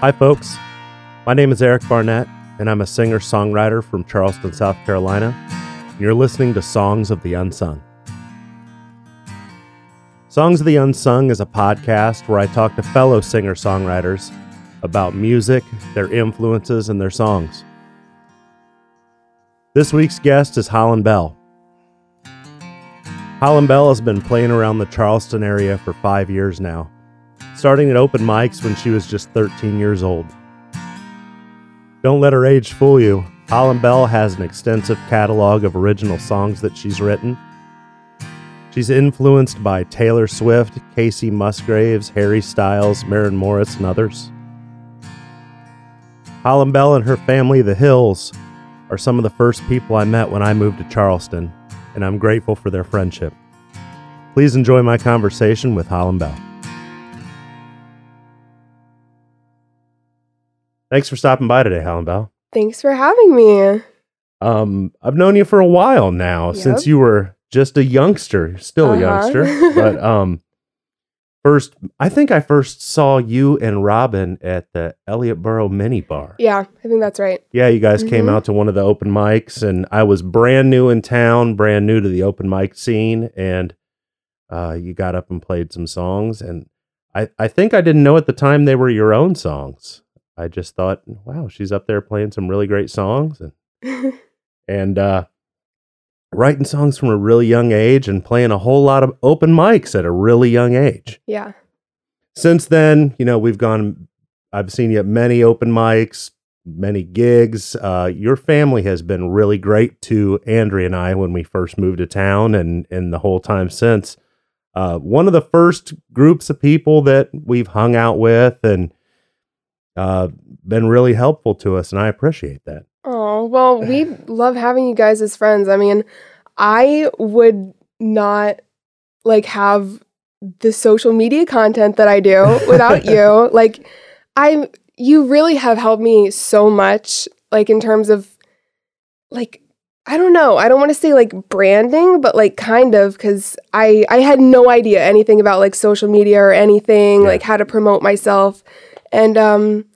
Hi, folks. My name is Eric Barnett, and I'm a singer songwriter from Charleston, South Carolina. You're listening to Songs of the Unsung. Songs of the Unsung is a podcast where I talk to fellow singer songwriters about music, their influences, and their songs. This week's guest is Hollyn Belle. Hollyn Belle has been playing around the Charleston area for five years now, starting at open mics when she was just 13 years old. Don't let her age fool you. Hollyn Belle has an extensive catalog of original songs that she's written. She's influenced by Taylor Swift, Kacey Musgraves, Harry Styles, Maren Morris, and others. Hollyn Belle and her family, the Hills, are some of the first people I met when I moved to Charleston, and I'm grateful for their friendship. Please enjoy my conversation with Hollyn Belle. Thanks for stopping by today, Hollyn Belle. Thanks for having me. Um, I've known you for a while now, Yep. since you were just a youngster, still a Uh-huh. youngster. but um, first, I think I first saw you and Robin at the Elliotborough Mini Bar. Yeah, I think that's right. Yeah, you guys came Mhm. out to one of the open mics, and I was brand new in town, brand new to the open mic scene, and uh, you got up and played some songs, and I, I think I didn't know at the time they were your own songs. I just thought, wow, she's up there playing some really great songs, and and uh, writing songs from a really young age, and playing a whole lot of open mics at a really young age yeah. since then, you know, we've gone. I've seen you at many open mics, many gigs. Uh, your family has been really great to Andrea and I when we first moved to town, and and the whole time since. Uh, one of the first groups of people that we've hung out with and uh, been really helpful to us, and I appreciate that. Oh, well, we love having you guys as friends. I mean, I would not like have the social media content that I do without you. Like I you really have helped me so much like in terms of like I don't know. I don't want to say like branding, but like kind of cuz I I had no idea anything about like social media or anything, Yeah. like how to promote myself. And um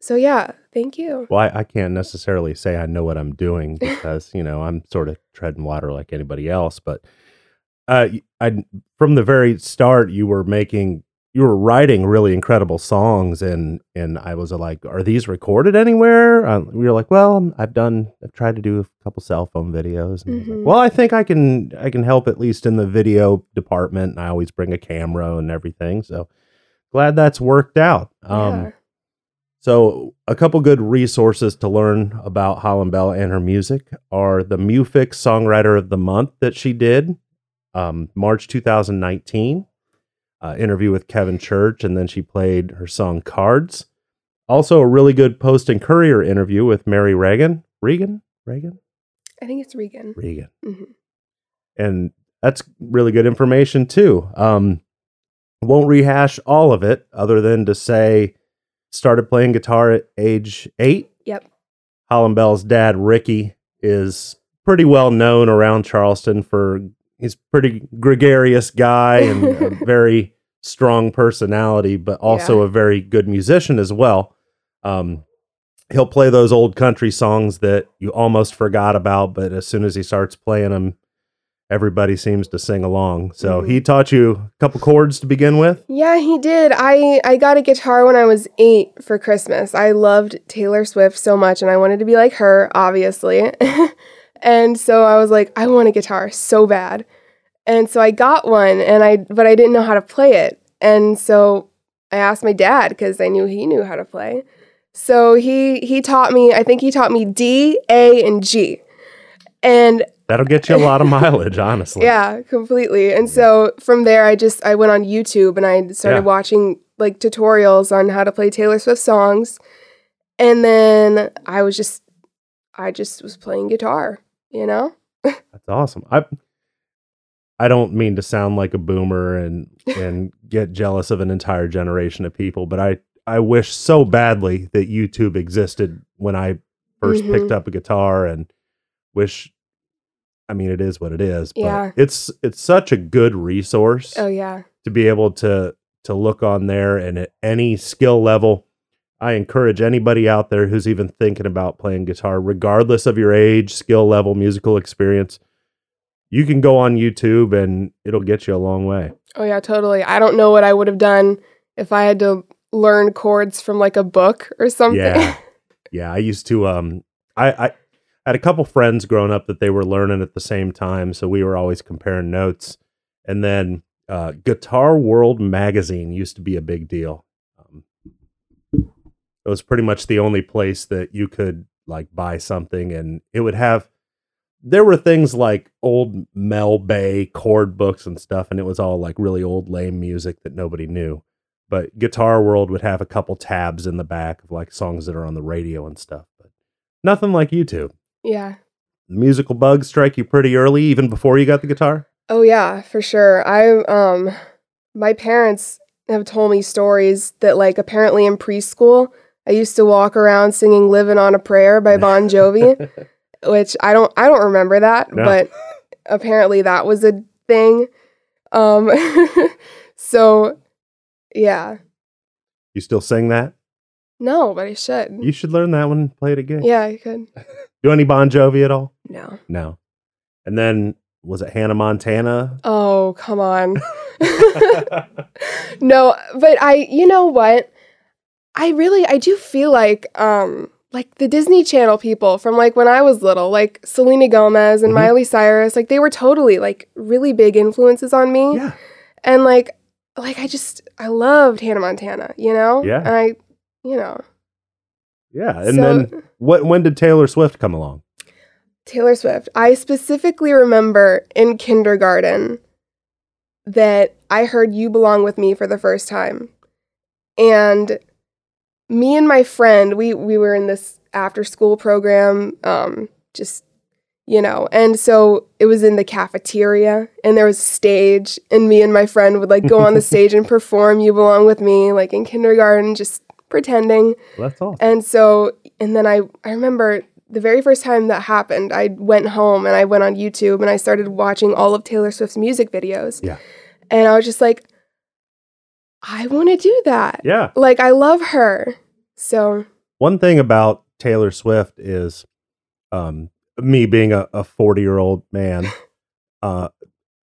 so yeah, thank you. Well, I, I can't necessarily say I know what I'm doing because you know I'm sort of treading water like anybody else. But uh, I from the very start, you were making, you were writing really incredible songs, and and I was like, are these recorded anywhere? Uh, we were like, well, I've done, I've tried to do a couple cell phone videos. And I like, well, I think I can, I can help at least in the video department. And I always bring a camera and everything. So glad that's worked out. Um, yeah. so, a couple good resources to learn about Hollyn Belle and her music are the Mufix Songwriter of the Month that she did, um, March 2019, uh, interview with Kevin Church, and then she played her song Cards. Also, a really good Post and Courier interview with Mary Reagan. Regan? Reagan? I think it's Regan. Regan. Mhm. And that's really good information, too. Um, won't rehash all of it other than to say started playing guitar at age eight. Yep. Hollyn Belle's dad, Ricky, is pretty well known around Charleston for he's pretty gregarious guy and a very strong personality, but also Yeah. a very good musician as well. Um, he'll play those old country songs that you almost forgot about, but as soon as he starts playing them, everybody seems to sing along. So Mhm. he taught you a couple chords to begin with. Yeah, he did. I I got a guitar when I was 8 for Christmas. I loved Taylor Swift so much and I wanted to be like her, obviously. and so I was like, I want a guitar so bad. And so I got one and I but I didn't know how to play it. And so I asked my dad cuz I knew he knew how to play. So he he taught me, I think he taught me D, A and G. And That'll get you a lot of mileage, honestly. yeah, completely. And so from there, I just I went on YouTube and I started Yeah. watching like tutorials on how to play Taylor Swift songs, and then I was just I just was playing guitar, you know. That's awesome. I I don't mean to sound like a boomer and and get jealous of an entire generation of people, but I I wish so badly that YouTube existed when I 1st Mhm. picked up a guitar and wish I mean it is what it is, but Yeah. it's it's such a good resource Oh yeah, to be able to to look on there and at any skill level I encourage anybody out there who's even thinking about playing guitar, regardless of your age, skill level, musical experience, you can go on YouTube and it'll get you a long way. Oh yeah, totally. I don't know what I would have done if I had to learn chords from like a book or something. Yeah. Yeah. I used to um I, I had a couple friends growing up that they were learning at the same time, so we were always comparing notes. And then uh, Guitar World magazine used to be a big deal. Um, it was pretty much the only place that you could like buy something, and it would have. There were things like old Mel Bay chord books and stuff, and it was all like really old lame music that nobody knew. But Guitar World would have a couple tabs in the back of like songs that are on the radio and stuff, but nothing like YouTube. Yeah. musical bugs strike you pretty early, even before you got the guitar? Oh yeah, for sure. I um my parents have told me stories that like apparently in preschool I used to walk around singing Living on a Prayer by Bon Jovi, which I don't I don't remember that, No. but apparently that was a thing. Um so yeah. You still sing that? No, but I should. You should learn that one and play it again. Yeah, I could. Do any Bon Jovi at all? No. No. And then was it Hannah Montana? Oh, come on. no, but I you know what? I really I do feel like um like the Disney Channel people from like when I was little, like Selena Gomez and Mhm. Miley Cyrus, like they were totally like really big influences on me. yeah. And like like I just I loved Hannah Montana, you know? Yeah. And I you know. Yeah. And so then what when did Taylor Swift come along? Taylor Swift. I specifically remember in kindergarten that I heard You Belong With Me for the first time. And me and my friend, we we were in this after school program, um, just you know, and so it was in the cafeteria and there was a stage and me and my friend would like go on the stage and perform You Belong With Me, like in kindergarten, just pretending. Well, that's awesome. And so, and then I, I remember the very first time that happened, I went home and I went on YouTube and I started watching all of Taylor Swift's music videos. Yeah. And I was just like, I want to do that. Yeah. Like, I love her. So, One thing about Taylor Swift is um me being a 40 year old man, uh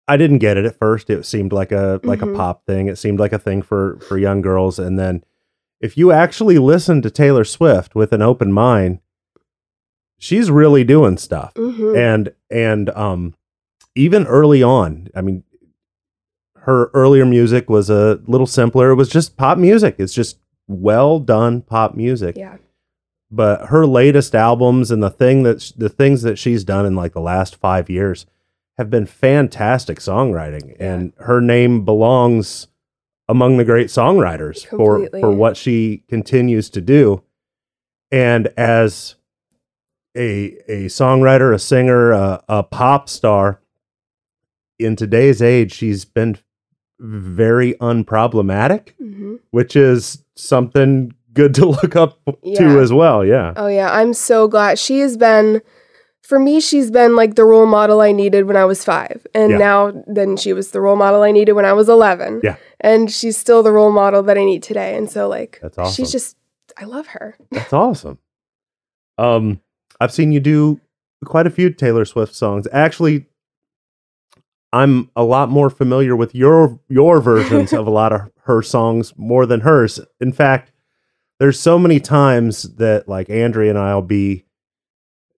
I didn't get it at first. It seemed like a like Mhm. a pop thing. It seemed like a thing for for young girls. And then if you actually listen to Taylor Swift with an open mind, she's really doing stuff. mhm. And and um even early on, I mean her earlier music was a little simpler. It was just pop music. It's just well done pop music yeah. but her latest albums and the thing that sh- the things that she's done in like the last five years have been fantastic songwriting, Yeah. and her name belongs among the great songwriters for Completely. for what she continues to do. And as a a songwriter, a singer, a, a pop star in today's age, she's been very unproblematic, hmm which is something good to look up Yeah. to as well. Yeah. Oh, yeah. I'm so glad. She has been, for me, she's been like the role model I needed when I was five. And Yeah. now, then she was the role model I needed when I was 11. Yeah. And she's still the role model that I need today. And so, like, That's awesome. she's just, I love her. That's awesome. Um, I've seen you do quite a few Taylor Swift songs. Actually, I'm a lot more familiar with your your versions of a lot of her songs more than hers. In fact, there's so many times that like Andrea and I'll be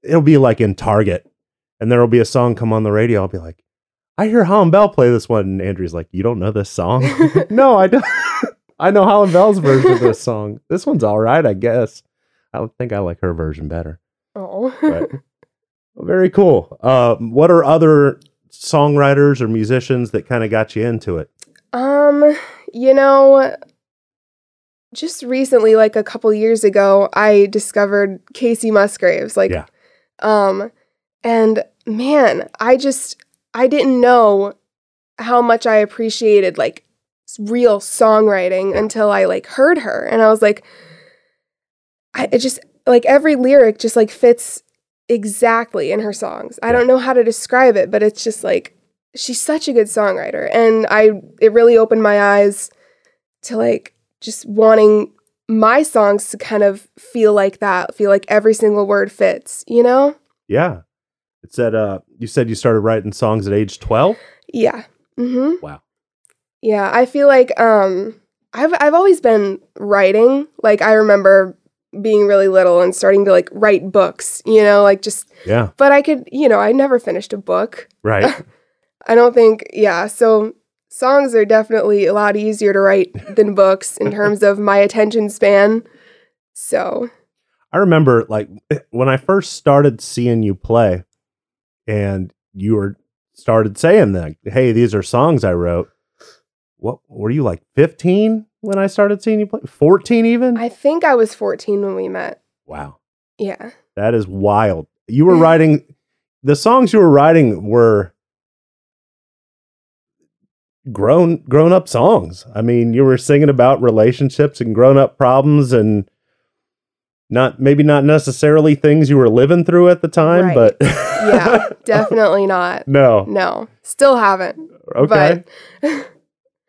it'll be like in Target and there'll be a song come on the radio. I'll be like, I hear Hollyn Belle play this one, and Andrea's like, You don't know this song? no, I don't. I know Hollyn Belle's version of this song. This one's all right, I guess. I think I like her version better. Oh. But very cool. Um, what are other songwriters or musicians that kind of got you into it? Um, you know, just recently, like a couple years ago, I discovered Kacey Musgraves. Like, Yeah. Um, and man, I just I didn't know how much I appreciated like real songwriting until I like heard her, and I was like, I it just like every lyric just like fits exactly in her songs. I don't know how to describe it, but it's just like she's such a good songwriter and I it really opened my eyes to like just wanting my songs to kind of feel like that, feel like every single word fits, you know? Yeah. It said uh you said you started writing songs at age 12? Yeah. Mhm. Wow. Yeah, I feel like um I've I've always been writing. Like I remember being really little and starting to like write books, you know, like just Yeah. but I could, you know, I never finished a book. Right. I don't think yeah, so songs are definitely a lot easier to write than books in terms of my attention span. So, I remember like when I first started seeing you play and you were started saying that, hey, these are songs I wrote. What were you like 15 when I started seeing you play? 14 even? I think I was 14 when we met. wow. Yeah. That is wild. You were writing the songs you were writing were grown grown up songs. I mean, you were singing about relationships and grown up problems and not maybe not necessarily things you were living through at the time, Right. but Yeah, definitely not. no. No. Still haven't. Okay. But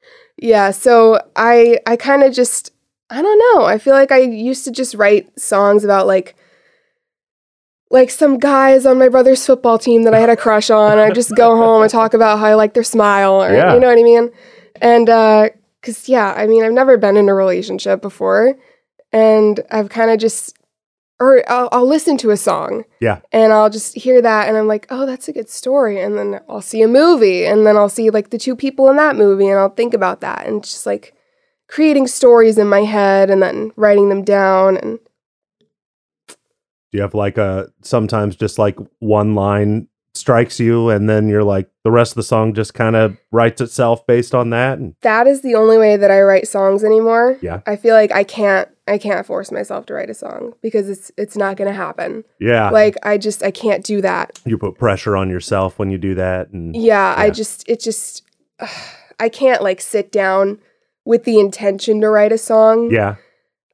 yeah, so I I kind of just I don't know. I feel like I used to just write songs about like like some guys on my brother's football team that I had a crush on. I just go home and talk about how I like their smile or Yeah. you know what I mean? And uh cuz yeah, I mean, I've never been in a relationship before and I've kind of just or I'll, I'll listen to a song Yeah. and I'll just hear that and I'm like, oh, that's a good story. And then I'll see a movie and then I'll see like the two people in that movie and I'll think about that and just like creating stories in my head and then writing them down. And Do you have like a sometimes just like one line strikes you and then you're like the rest of the song just kind of writes itself based on that and that is the only way that I write songs anymore. Yeah. I feel like I can't I can't force myself to write a song because it's it's not gonna happen. yeah, Like I just I can't do that. you put pressure on yourself when you do that and Yeah, I just it just I can't like sit down with the intention to write a song. yeah.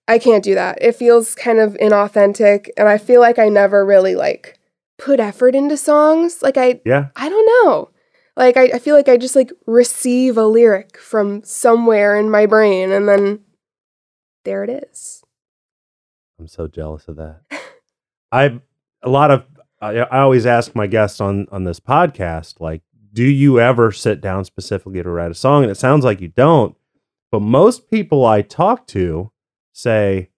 I can't do that. It feels kind of inauthentic and I feel like I never really like put effort into songs. Like I Yeah. I don't know. Like I, I feel like I just like receive a lyric from somewhere in my brain and then there it is. I'm so jealous of that. I a lot of I, I always ask my guests on on this podcast like do you ever sit down specifically to write a song and it sounds like you don't but most people I talk to say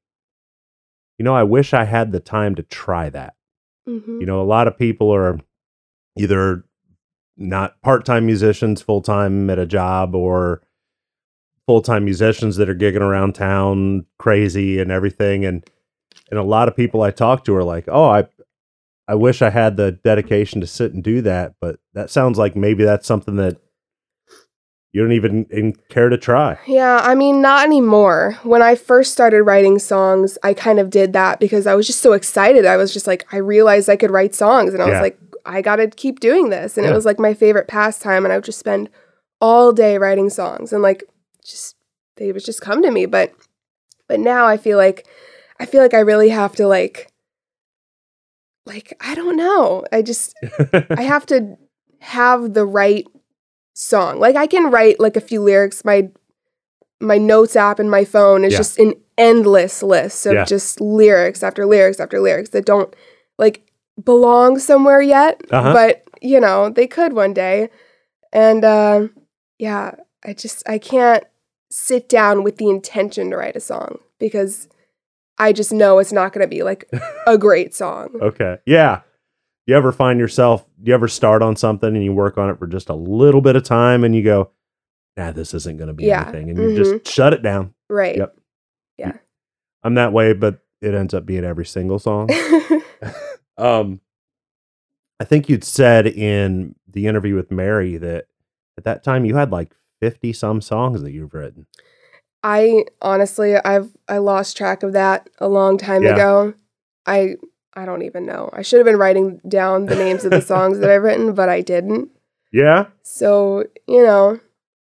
you know I wish I had the time to try that. Mhm. You know a lot of people are either not part-time musicians full-time at a job or full-time musicians that are gigging around town crazy and everything and and a lot of people I talk to are like, "Oh, I I wish I had the dedication to sit and do that, but that sounds like maybe that's something that you don't even in, care to try." Yeah, I mean, not anymore. When I first started writing songs, I kind of did that because I was just so excited. I was just like, I realized I could write songs, and I Yeah. was like, I gotta keep doing this. And Yeah. it was like my favorite pastime, and I would just spend all day writing songs, and like, just they would just come to me. But, but now I feel like, I feel like I really have to like, like I don't know. I just I have to have the right song. Like I can write like a few lyrics. My my notes app in my phone is Yeah. just an endless list of Yeah. just lyrics after lyrics after lyrics that don't like belong somewhere yet. Uh-huh. But you know, they could one day. And uh, yeah, I just I can't sit down with the intention to write a song because I just know it's not going to be like a great song. okay. Yeah. You ever find yourself you ever start on something and you work on it for just a little bit of time and you go, "Nah, this isn't going to be Yeah. anything." And you just shut it down. Right. Yep. Yeah. I'm that way, but it ends up being every single song. Um, I think you'd said in the interview with Mary that at that time you had like 50 some songs that you've written. I honestly, I've I lost track of that a long time Yeah. ago. I I don't even know. I should have been writing down the names of the songs that I've written, but I didn't. Yeah. So you know,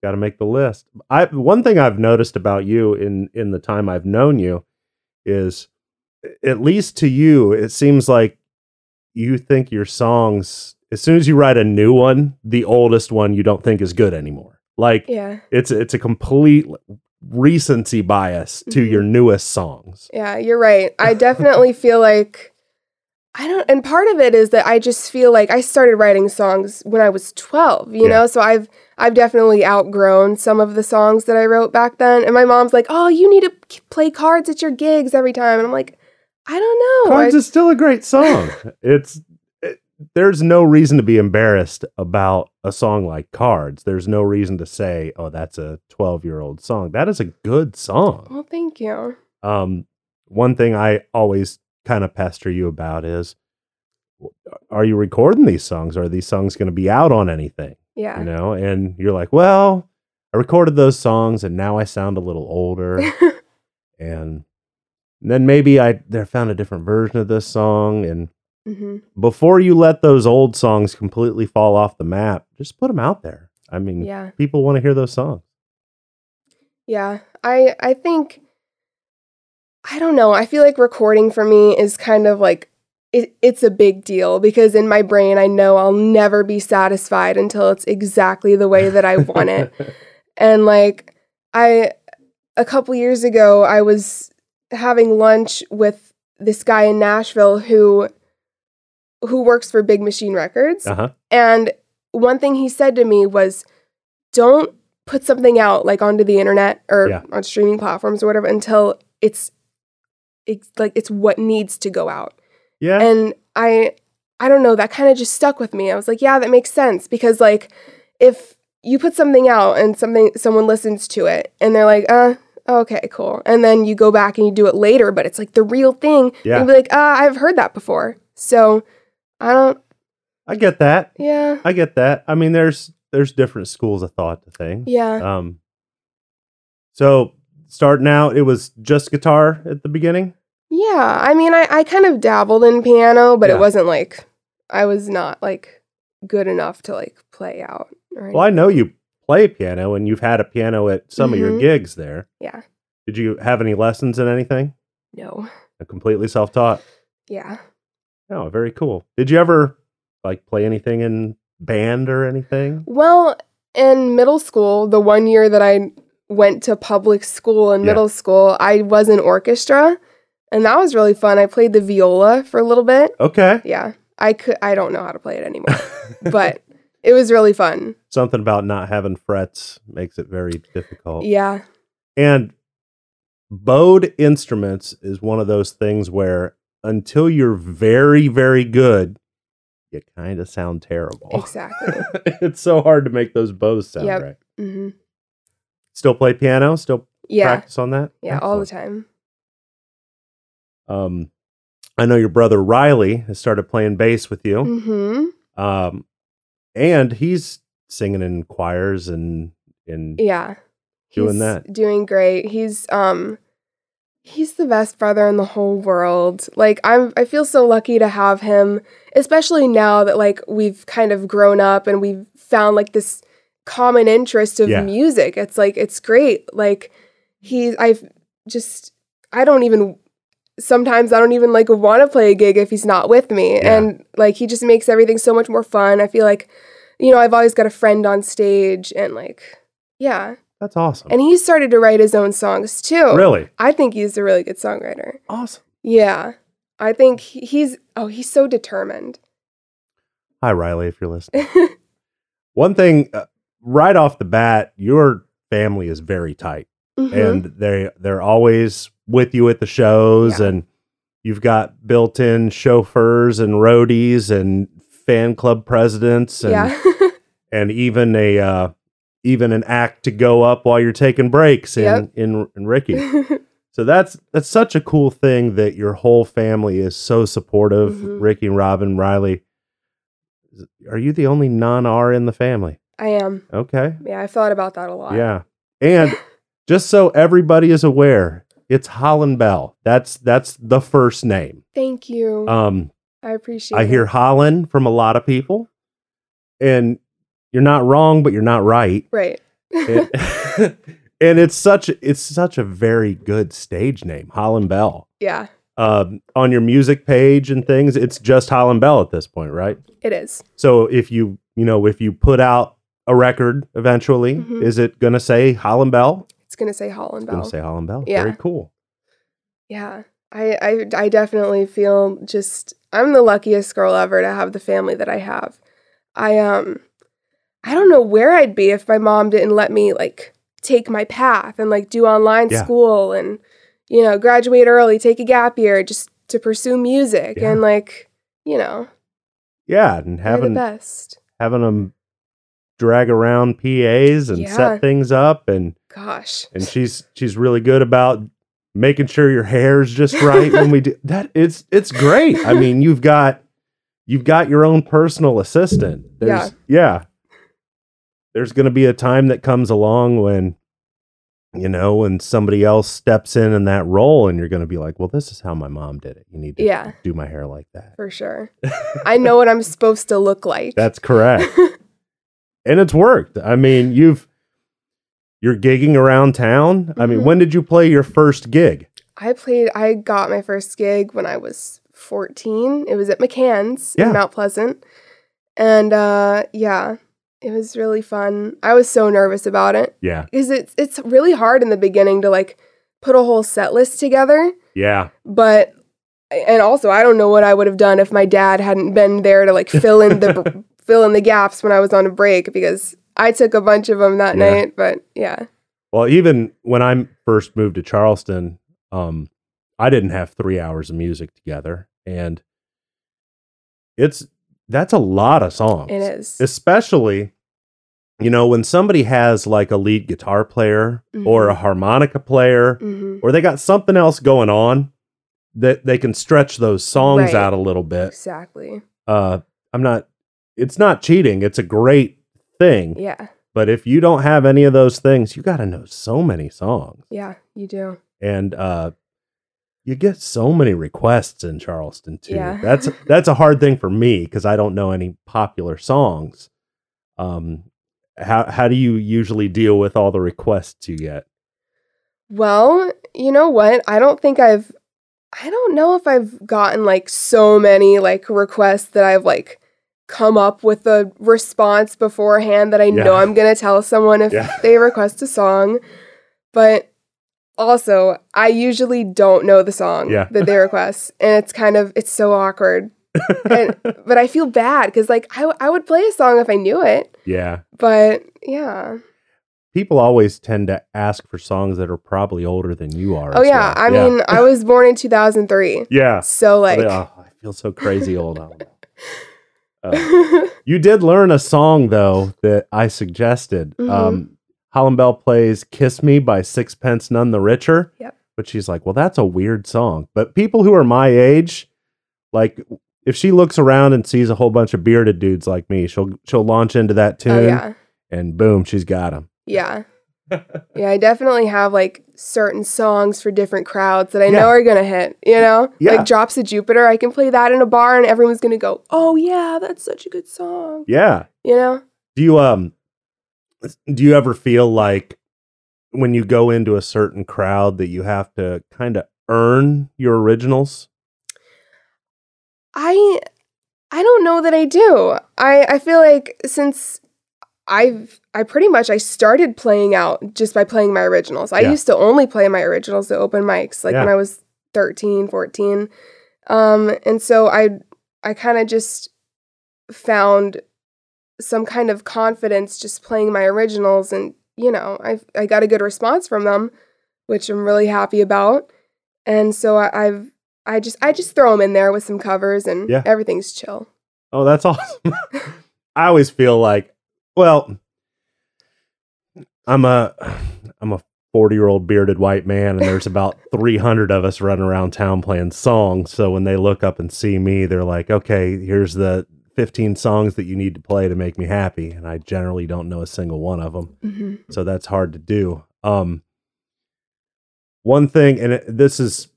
Got to make the list. I one thing I've noticed about you in in the time I've known you is at least to you it seems like you think your songs as soon as you write a new one, the oldest one you don't think is good anymore. Like yeah, it's it's a complete recency bias to Mhm. your newest songs. Yeah, you're right. I definitely feel like I don't and part of it is that I just feel like I started writing songs when I was 12, you Yeah. know? So I've I've definitely outgrown some of the songs that I wrote back then. And my mom's like, "Oh, you need to k- play cards at your gigs every time." And I'm like, "I don't know." Cards I- is still a great song. it's it, there's no reason to be embarrassed about a song like Cards. There's no reason to say, "Oh, that's a 12-year-old song." That is a good song. well, thank you. Um, one thing I always kind of pester you about is, are you recording these songs? Are these songs going to be out on anything? Yeah. You know, and you're like, well, I recorded those songs, and now I sound a little older, and then maybe I there found a different version of this song, and hmm before you let those old songs completely fall off the map, just put them out there. I mean, Yeah. people want to hear those songs. Yeah. I I think I don't know. I feel like recording for me is kind of like it, it's a big deal because in my brain I know I'll never be satisfied until it's exactly the way that I want it. and like I a couple years ago I was having lunch with this guy in Nashville who who works for Big Machine Records. uh huh. And one thing he said to me was, don't put something out like onto the internet or Yeah. on streaming platforms or whatever until it's it's like it's what needs to go out. Yeah. And I I don't know, that kind of just stuck with me. I was like, yeah, that makes sense because like if you put something out and something someone listens to it and they're like, uh okay, cool. And then you go back and you do it later, but it's like the real thing. Yeah. You'll be like, ah, I've heard that before. So I don't I get that. yeah. I get that. I mean, there's there's different schools of thought to things. Yeah. Um. So starting out, it was just guitar at the beginning. Yeah, I mean, I, I kind of dabbled in piano, but Yeah. it wasn't like I was not like good enough to like play out. Well, I know you play piano, and you've had a piano at some of your Mhm. gigs there. yeah, Did you have any lessons in anything? no, Completely self taught. yeah. Oh, very cool. Did you ever like play anything in band or anything? Well, in middle school, the one year that I went to public school in Yeah. middle school, I was in orchestra, and that was really fun. I played the viola for a little bit. Okay. Yeah, I could. I don't know how to play it anymore, but it was really fun. something about not having frets makes it very difficult. Yeah, And bowed instruments is one of those things where until you're very, very good, you kind of sound terrible. exactly. it's so hard to make those bows sound Yep. right. hmm Still play piano? Still Yeah, practice on that? yeah, all the time. Um, I know your brother Riley has started playing bass with you. hmm Um, and he's singing in choirs and and Yeah. Doing He's that. Doing great. He's um he's the best brother in the whole world. Like I'm I feel so lucky to have him, especially now that like we've kind of grown up and we've found like this common interest of Yeah. music. It's like it's great. Like he I've just I don't even sometimes I don't even like want to play a gig if he's not with me. Yeah. And like he just makes everything so much more fun. I feel like you know, I've always got a friend on stage and like yeah. that's awesome. And he started to write his own songs too. really I think he's a really good songwriter. awesome. Yeah. I think he's oh, he's so determined. Hi, Riley, if you're listening. One thing, uh, right off the bat, your family is very tight, Mhm. and they they're always with you at the shows, Yeah. and you've got built-in chauffeurs and roadies and fan club presidents, and yeah. and even a uh, even an act to go up while you're taking breaks in Yep. in, in Ricky. So that's that's such a cool thing that your whole family is so supportive. Mhm. Ricky Robin, Riley. Are you the only non-R in the family? I am. Okay. Yeah, I've thought about that a lot. Yeah. And just so everybody is aware, it's Hollyn Belle. That's that's the first name. Thank you. Um I appreciate it. I it. hear Hollyn from a lot of people. And you're not wrong, but you're not right. Right. and, and it's such it's such a very good stage name, Hollyn Belle. yeah, Um, on your music page and things, it's just Hollyn Belle at this point, right? it is. So if you you know if you put out a record eventually, Mhm. is it gonna say Hollyn Belle? It's It's gonna say Holland I'm gonna Bell. say Hollyn Belle. Yeah. Very cool. Yeah. I, I I definitely feel just I'm the luckiest girl ever to have the family that I have. I um I don't know where I'd be if my mom didn't let me like take my path and like do online Yeah. school and you know, graduate early, take a gap year just to pursue music Yeah. and like, you know, Yeah, and they're the having best. having them drag around PAs and Yeah. set things up and Gosh. and she's she's really good about making sure your hair's just right when we do that it's it's great i mean you've got you've got your own personal assistant there's yeah, there's going to be a time that comes along when you know when somebody else steps in in that role and you're going to be like well this is how my mom did it you need to Yeah. do my hair like that For sure. I know what I'm supposed to look like. that's correct and it's worked i mean you've you're gigging around town i mean Mhm. when did you play your first gig I played I got my first gig when I was 14. It was at McCann's Yeah. in Mount Pleasant. And uh yeah, it was really fun. I was so nervous about it yeah because it's it's really hard in the beginning to like put a whole set list together, yeah but and also I don't know what I would have done if my dad hadn't been there to like fill in the fill in the gaps when I was on a break because I took a bunch of them that Yeah. night, but yeah. Well, even when I first moved to Charleston, um, I didn't have three hours of music together, and it's that's a lot of songs. It is. especially, you know, when somebody has like a lead guitar player or a harmonica player, Mhm. or they got something else going on that they can stretch those songs Right. out a little bit. Exactly. Uh, I'm not. It's not cheating. It's a great thing. Yeah. But if you don't have any of those things, you got to know so many songs Yeah, you do. and uh you get so many requests in Charleston too. Yeah. That's that's a hard thing for me because I don't know any popular songs. Um how how do you usually deal with all the requests you get? Well, you know what? I don't think I've I don't know if I've gotten like so many like requests that I've like come up with a response beforehand that I know I'm going to tell someone if Yeah. they request a song. But also, I usually don't know the song Yeah. that they request, and it's kind of it's so awkward. and, but I feel bad cuz like I, I would play a song if I knew it. yeah. But yeah. People always tend to ask for songs that are probably older than you are. Oh yeah, well. I mean, I was born in 2003. yeah. So like oh, I feel so crazy old. I don't know. Uh, You did learn a song though that I suggested. Mhm. Um, Hollyn Belle plays "Kiss Me" by Sixpence None the Richer. Yep. But she's like, "Well, that's a weird song." But people who are my age, like, if she looks around and sees a whole bunch of bearded dudes like me, she'll she'll launch into that tune, oh yeah. and boom, she's got him. Yeah. Yeah, I definitely have like certain songs for different crowds that I Yeah. know are gonna hit, you know? Yeah. Like Drops of Jupiter, I can play that in a bar and everyone's gonna go, Oh yeah, that's such a good song. Yeah. You know? Do you um, do you ever feel like when you go into a certain crowd that you have to kind of earn your originals? I I don't know that I do. I I feel like since I've I pretty much I started playing out just by playing my originals. I Yeah. used to only play my originals at open mics like when I was 13, 14. Um and so I I kind of just found some kind of confidence just playing my originals and you know, I I got a good response from them, which I'm really happy about. And so I, I've I just I just throw them in there with some covers and Yeah. everything's chill. Oh, that's awesome. I always feel like, well, I'm a I'm a 40 year old bearded white man, and there's about 300 of us running around town playing songs. So when they look up and see me, they're like, okay, here's the 15 songs that you need to play to make me happy, and I generally don't know a single one of them, hmm so that's hard to do. Um, one thing, and it, this is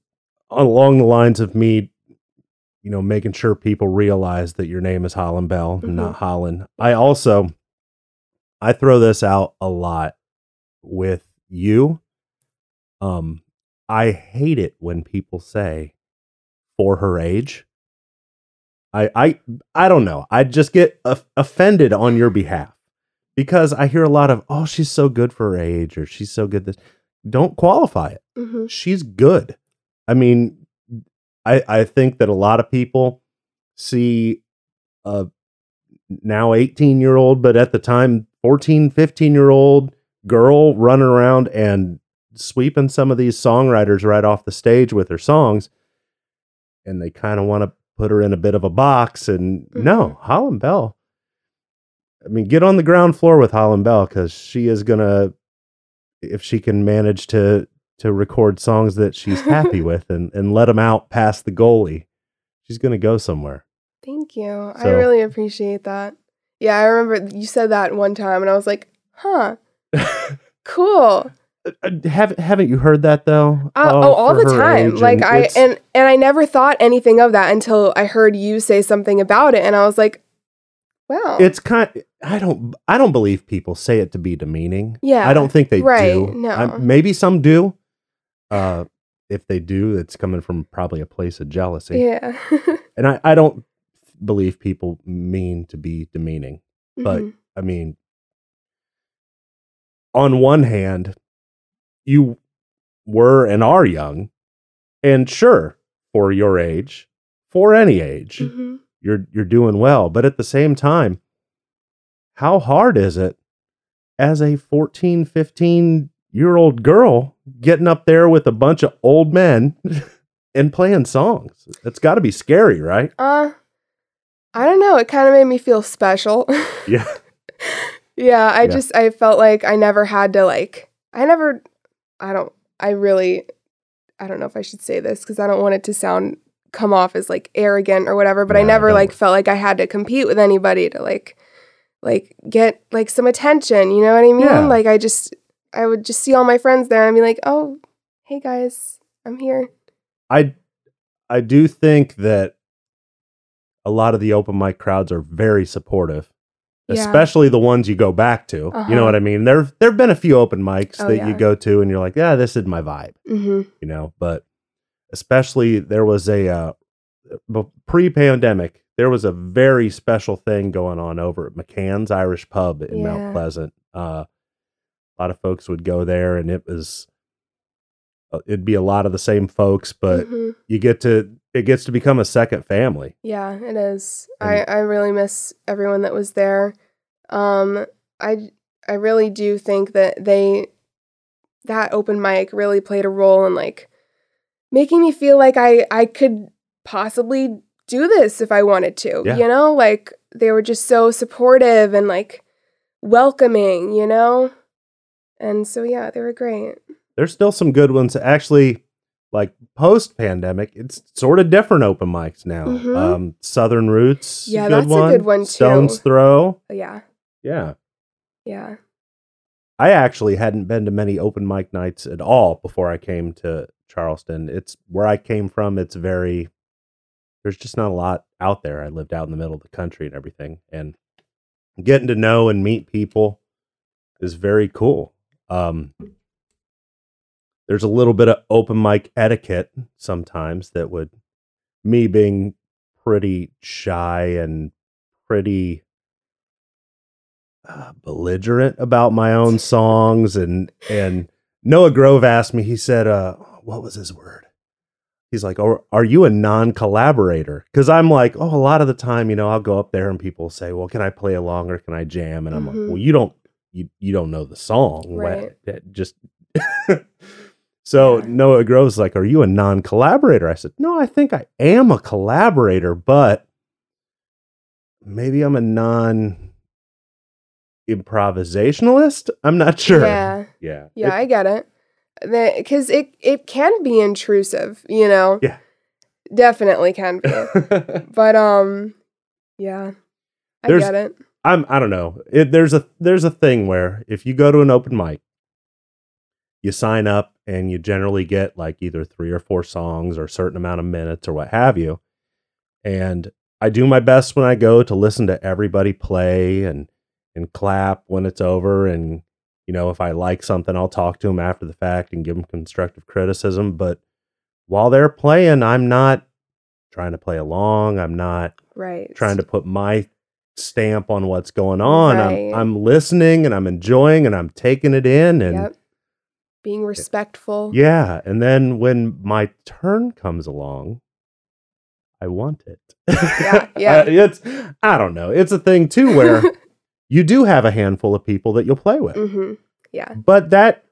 along the lines of me you know, making sure people realize that your name is Hollyn Belle, Mhm. not Hollyn. I also I throw this out a lot with you. Um I hate it when people say for her age. I I I don't know. I just get of- offended on your behalf because I hear a lot of oh she's so good for her age or she's so good this. don't qualify it. hmm She's good. I mean, I I think that a lot of people see a now 18 year old, but at the time 14, 15 year old girl running around and sweeping some of these songwriters right off the stage with her songs. And they kind of want to put her in a bit of a box. And mm-hmm. no, Hollyn Belle. I mean, get on the ground floor with Hollyn Belle because she is gonna, if she can manage to to record songs that she's happy with and and let them out past the goalie, she's gonna go somewhere. Thank you. I really appreciate that. Yeah, I remember you said that one time, and I was like, "Huh, cool." Uh, Haven't haven't you heard that though? Uh, oh, all the time. Like I it's- and and I never thought anything of that until I heard you say something about it, and I was like, "Wow." it's kind. I don't. I don't believe people say it to be demeaning. Yeah, I don't think they right, do. no. I- maybe some do. Uh, if they do, it's coming from probably a place of jealousy. yeah. And I, I don't believe people mean to be demeaning. But Mhm. I mean, on one hand, you were and are young, and sure, for your age, for any age, Mhm. you're you're doing well. But at the same time, how hard is it as a 14, 15 year old girl getting up there with a bunch of old men and playing songs? It's got to be scary, right? uh, I don't know. It kind of made me feel special. Yeah. yeah, I Yeah. just I felt like I never had to like I never I don't I really I don't know if I should say this cuz I don't want it to sound come off as like arrogant or whatever, but I never like felt like I had to compete with anybody to like like get like some attention, you know what I mean? Yeah. Like I just I would just see all my friends there and be like, "Oh, hey guys, I'm here." I I do think that a lot of the open mic crowds are very supportive, Yeah. especially the ones you go back to. You Uh-huh. know what I mean? There there've been a few open mics Oh, that yeah. you go to and you're like, yeah, this is my vibe, Mhm. you know. But especially there was a uh, pre-pandemic, there was a very special thing going on over at McCann's Irish Pub in Yeah. Mount Pleasant. Uh, a lot of folks would go there, and it was. uh, It'd be a lot of the same folks, but Mhm. you get to it gets to become a second family. Yeah, it is. And- I I really miss everyone that was there. Um I I really do think that they that open mic really played a role in like making me feel like I I could possibly do this if I wanted to. Yeah. You know, like they were just so supportive and like welcoming, you know? And so yeah, they were great. There's still some good ones. Actually, like post pandemic, it's sort of different open mics now. Mhm. Um, Southern Roots, Yeah, good that's a good one, too. Stones Throw, Yeah. yeah. Yeah. I actually hadn't been to many open mic nights at all before I came to Charleston. It's where I came from. It's very there's just not a lot out there. I lived out in the middle of the country and everything, and getting to know and meet people is very cool. Um, there's a little bit of open mic etiquette sometimes that would me being pretty shy and pretty uh, belligerent about my own songs and and Noah Grove asked me he said uh what was his word? He's like are, are you a non-collaborator? Because i'm like oh a lot of the time you know i'll go up there and people say well can i play along or can i jam and i'm like well you don't you, you don't know the song. Right. that just so noah grove's like are you a non-collaborator i said no i think i am a collaborator but maybe i'm a non improvisationalist i'm not sure Yeah. yeah Yeah, I get it. Because it it can be intrusive, you know. Yeah. definitely can be. But um, yeah, I There's- get it. I'm I don't know. It, there's a there's a thing where if you go to an open mic, you sign up and you generally get like either three or four songs or a certain amount of minutes or what have you. And I do my best when I go to listen to everybody play and and clap when it's over and you know if I like something I'll talk to them after the fact and give them constructive criticism, but while they're playing I'm not trying to play along. I'm not Right. trying to put my stamp on what's going on. Right. I'm I'm listening and I'm enjoying and I'm taking it in and Yep. Being respectful. Yeah, and then when my turn comes along, I want it. Yeah, yeah. Uh, it's I don't know. It's a thing too where you do have a handful of people that you'll play with. Mm-hmm. Yeah. But that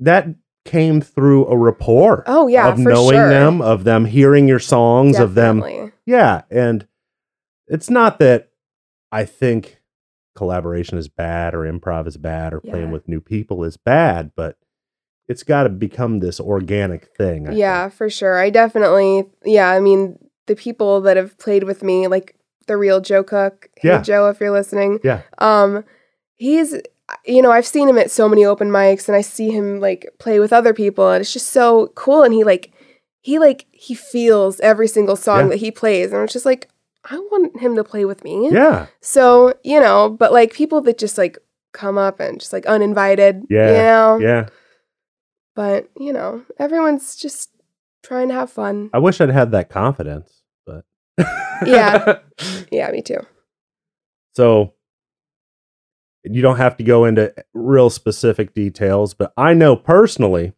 that came through a rapport Oh yeah, of knowing sure. them, of them hearing your songs, of them Yeah, and it's not that I think collaboration is bad or improv is bad or playing with new people is bad, but it's got to become this organic thing. I Yeah, think. for sure. I definitely, yeah, I mean, the people that have played with me, like the real Joe Cook. Hey, Yeah. Joe, if you're listening. Yeah. Um, he's, you know, I've seen him at so many open mics and I see him like play with other people and it's just so cool. And he like, he like, he feels every single song Yeah. that he plays. And it's just like, I want him to play with me. Yeah, So, you know, but like people that just like come up and just like uninvited, Yeah, you know? yeah. But, you know, everyone's just trying to have fun. I wish I'd had that confidence, but Yeah. Yeah, me too. So you don't have to go into real specific details, but I know personally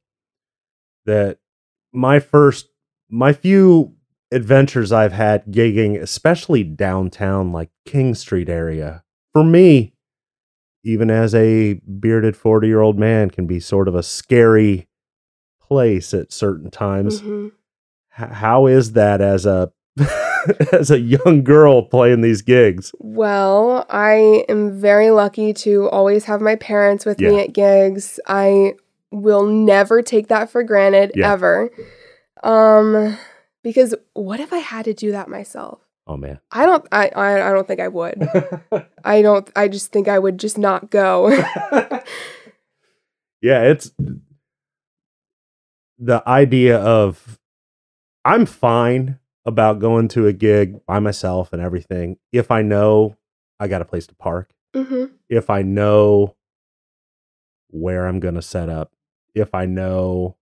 that my first, my few adventures I've had gigging, especially downtown, like King Street area, for me, even as a bearded 40 year old man, can be sort of a scary place at certain times. Mhm. H- how is that as a as a young girl playing these gigs? Well, I am very lucky to always have my parents with Yeah. me at gigs. I will never take that for granted Yeah. ever. Um because what if I had to do that myself? Oh man. I don't I I, I don't think I would. I don't I just think I would just not go. yeah, it's the idea of I'm fine about going to a gig by myself and everything if I know I got a place to park, hmm if I know where I'm going to set up, if I know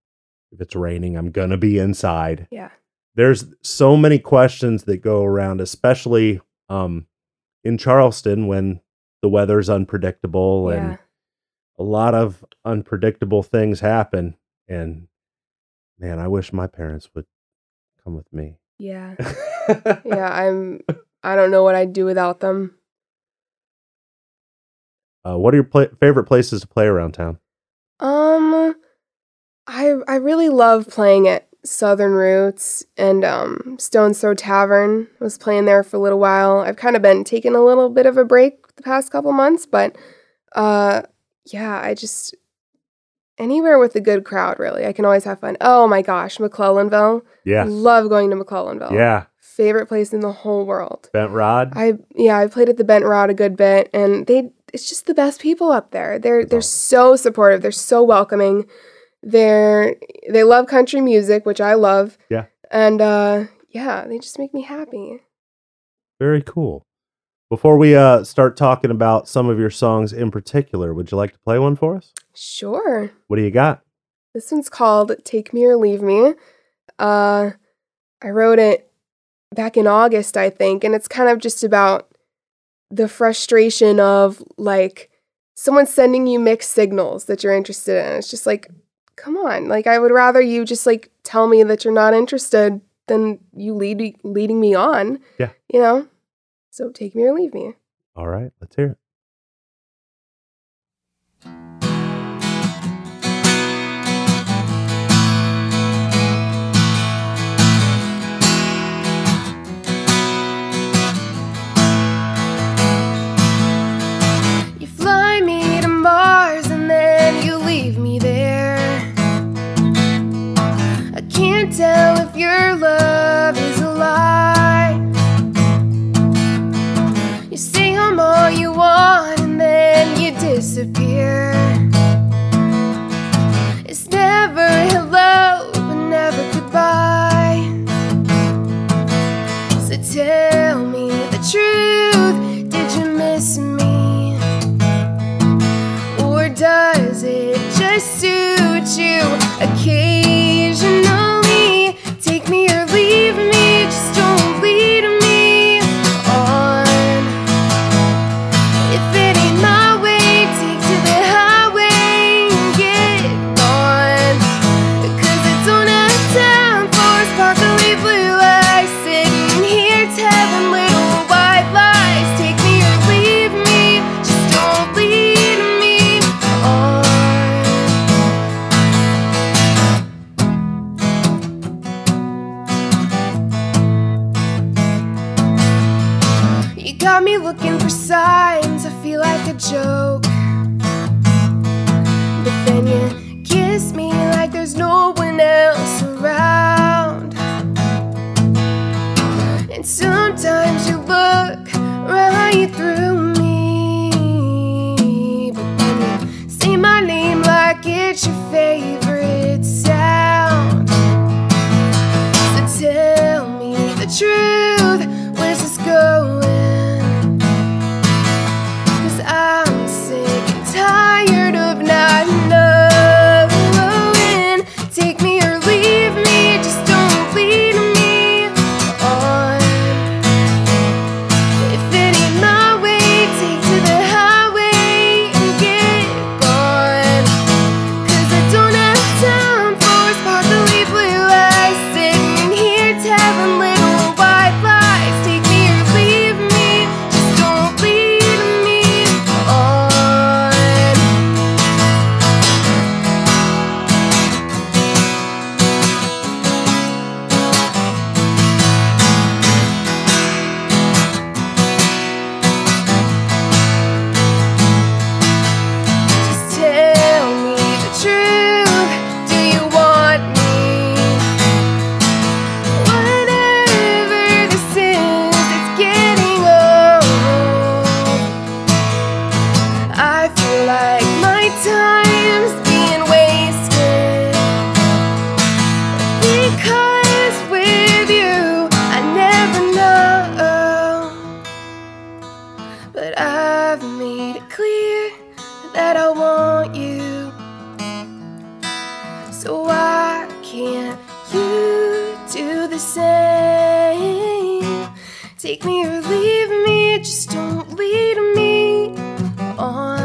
if it's raining, I'm going to be inside. Yeah. There's so many questions that go around, especially um, in Charleston when the weather's unpredictable and a lot of unpredictable things happen and man i wish my parents would come with me Yeah. Yeah, I'm I don't know what I'd do without them. uh, what are your pla favorite places to play around town Um I I really love playing at Southern Roots and um Stone's Throw Tavern. I was playing there for a little while. I've kind of been taking a little bit of a break the past couple months, but uh yeah, I just anywhere with a good crowd really. I can always have fun. Oh my gosh, McClellanville. yeah Love going to McClellanville. yeah Favorite place in the whole world. bent rod I yeah, I played at the Bent Rod a good bit, and they it's just the best people up there. They're they're so supportive. They're so welcoming. They're they love country music, which I love. Yeah. and uh, yeah, they just make me happy. very cool before we uh, start talking about some of your songs in particular would you like to play one for us Sure, what do you got this one's called "Take Me or Leave Me." Uh, I wrote it back in August, I think, and it's kind of just about the frustration of like someone sending you mixed signals that you're interested in. It's just like, come on, like I would rather you just like tell me that you're not interested than you lead leading me on. Yeah. you know. So take me or leave me. all right let's hear it tell if your love is a lie. You say I'm all you want and then you disappear. It's never hello, but never goodbye. So tell me the truth. Did you miss me? Or does it just suit you occasionally? Got me looking for signs. I feel like a joke. But then you kiss me like there's no one else around. Leave me, just don't lead me on.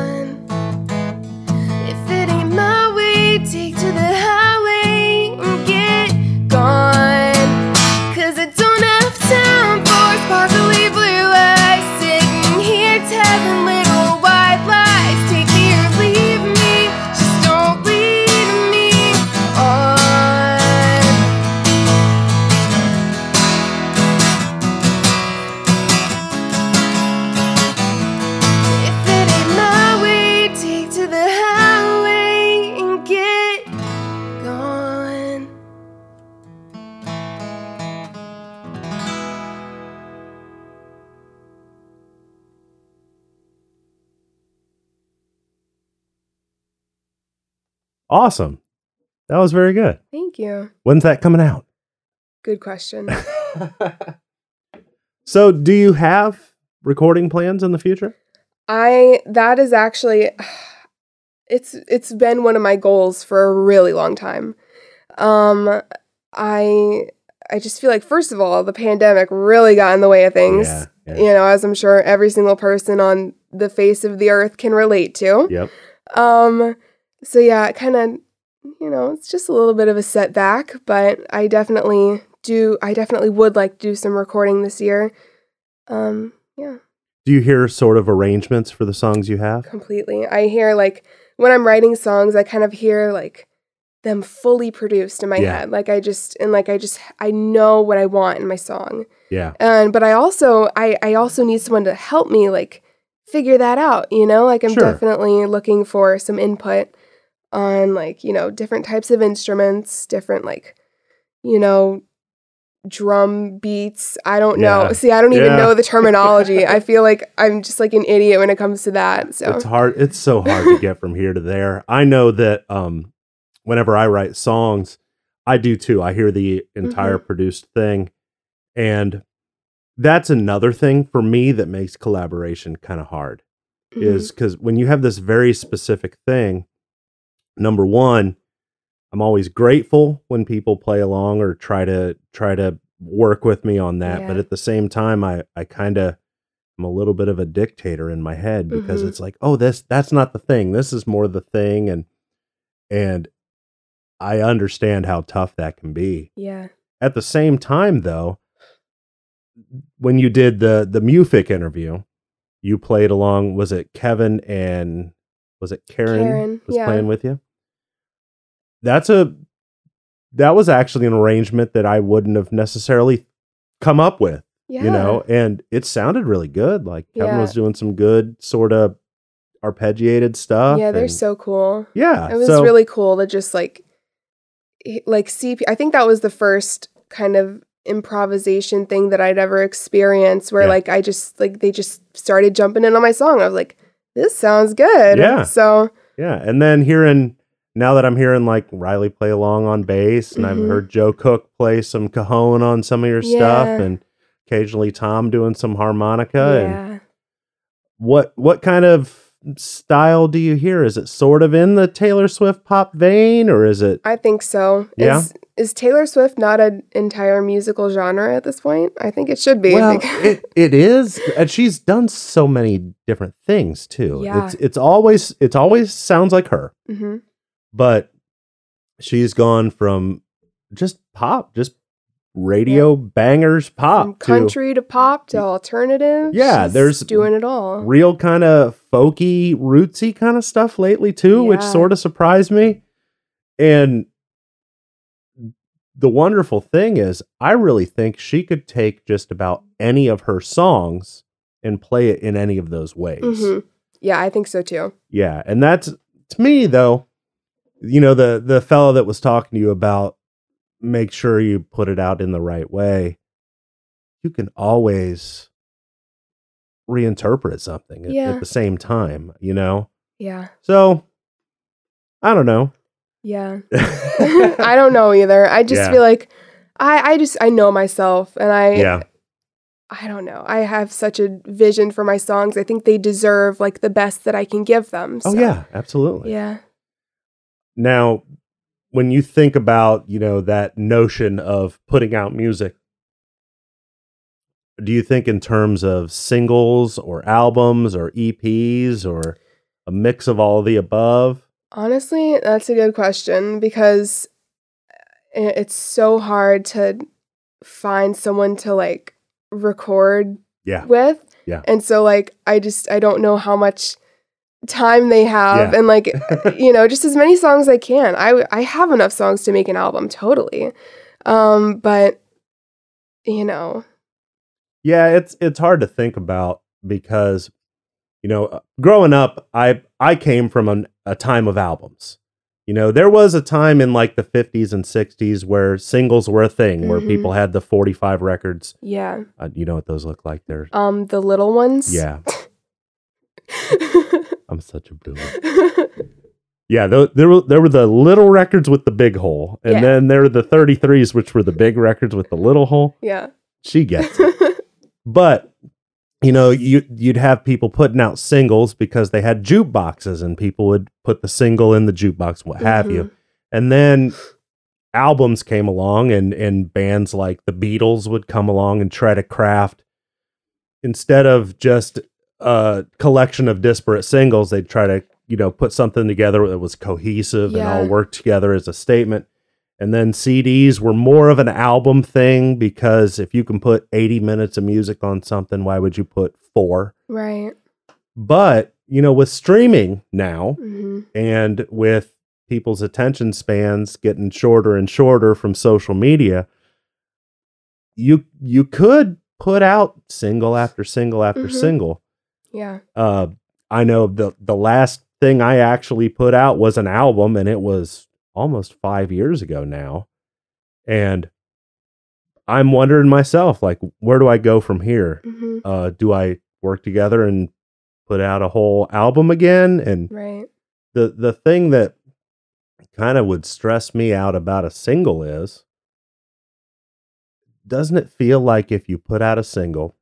Awesome. That was very good. Thank you. When's that coming out? Good question. so, do you have recording plans in the future? I that is actually it's it's been one of my goals for a really long time. Um I I just feel like first of all, the pandemic really got in the way of things. Yeah, yeah. You know, as I'm sure every single person on the face of the earth can relate to. Yep. Um so yeah, it kind of you know, it's just a little bit of a setback, but I definitely do I definitely would like to do some recording this year. Um yeah. Do you hear sort of arrangements for the songs you have? completely. I hear like when I'm writing songs, I kind of hear like them fully produced in my Yeah. head. Like I just and like I just I know what I want in my song. Yeah. And but I also I I also need someone to help me like figure that out, you know? Like I'm Sure. definitely looking for some input on like, you know, different types of instruments, different like you know, drum beats. I don't know. See, I don't even Yeah. know the terminology. I feel like I'm just like an idiot when it comes to that. So It's hard. It's so hard to get from here to there. I know that um, whenever I write songs, I do too. I hear the entire Mm-hmm. produced thing. And that's another thing for me that makes collaboration kind of hard Mhm. is because when you have this very specific thing, number one, I'm always grateful when people play along or try to try to work with me on that. But at the same time, I I kind of I'm a little bit of a dictator in my head because Mhm. it's like, oh, this that's not the thing. This is more the thing, and and I understand how tough that can be. yeah. At the same time, though, when you did the the Mufic interview, you played along. Was it Kevin and was it Karen, Karen, was yeah. playing with you? That's a that was actually an arrangement that I wouldn't have necessarily come up with. Yeah. you know, and it sounded really good. Like Kevin Yeah. was doing some good sort of arpeggiated stuff. Yeah, they're and- so cool. yeah. It was so, really cool to just like like see I think that was the first kind of improvisation thing that I'd ever experienced where Yeah. like I just like they just started jumping in on my song. I was like, this sounds good. Yeah. So yeah, and then hearing now that I'm hearing like Riley play along on bass, and I've Mhm. heard Joe Cook play some cajon on some of your stuff, and occasionally Tom doing some harmonica. And what what kind of style do you hear? Is it sort of in the Taylor Swift pop vein, or is it? I think so. Yeah? Is is Taylor Swift not an entire musical genre at this point? I think it should be. Well, it, it is, and she's done so many different things too. Yeah. It's it's always it's always sounds like her, Mhm. but she's gone from just pop, just radio bangers pop From country to pop to alternative. Yeah, she's there's- doing it all. real kind of folky, rootsy kind of stuff lately too, which sort of surprised me. And the wonderful thing is, I really think she could take just about any of her songs and play it in any of those ways. Mhm. Yeah, I think so too. Yeah, and that's to me though, you know, the the fellow that was talking to you about make sure you put it out in the right way. You can always reinterpret something at, at the same time, you know? Yeah. So I don't know. Yeah. I don't know either. I just Yeah. feel like I I just I know myself and I yeah. I don't know. I have such a vision for my songs. I think they deserve like the best that I can give them. Oh so, yeah, absolutely. Yeah. Now, when you think about, you know, that notion of putting out music, do you think in terms of singles or albums or EPs or a mix of all the above? Honestly, that's a good question because it's so hard to find someone to like record Yeah. with. Yeah. And so like I just I don't know how much time they have Yeah. and like you know just as many songs I can. I I have enough songs to make an album totally. Um but you know, Yeah, it's it's hard to think about because you know, uh, growing up, I I came from an, a time of albums. You know, there was a time in like the 50s and 60s where singles were a thing, where Mhm. people had the 45 records. yeah. Uh, you know what those look like? They're Um the little ones. yeah. I'm such a boomer. Yeah, tho- there were there were the little records with the big hole, and Yeah. then there were the 33s, which were the big records with the little hole. yeah. She gets it. but you know, you you'd have people putting out singles because they had jukeboxes, and people would put the single in the jukebox, what have you. Mhm. And then albums came along, and and bands like the Beatles would come along and try to craft instead of just a collection of disparate singles, they'd try to you know put something together that was cohesive and all Yeah. worked together as a statement. And then CDs were more of an album thing because if you can put 80 minutes of music on something, why would you put four? Right. But, you know, with streaming now hmm and with people's attention spans getting shorter and shorter from social media, you you could put out single after single after Mhm. single. Yeah. Uh I know the the last thing I actually put out was an album and it was almost 5 years ago now. And I'm wondering myself like where do I go from here? hmm Uh do I work together and put out a whole album again and Right. the the thing that kind of would stress me out about a single is doesn't it feel like if you put out a single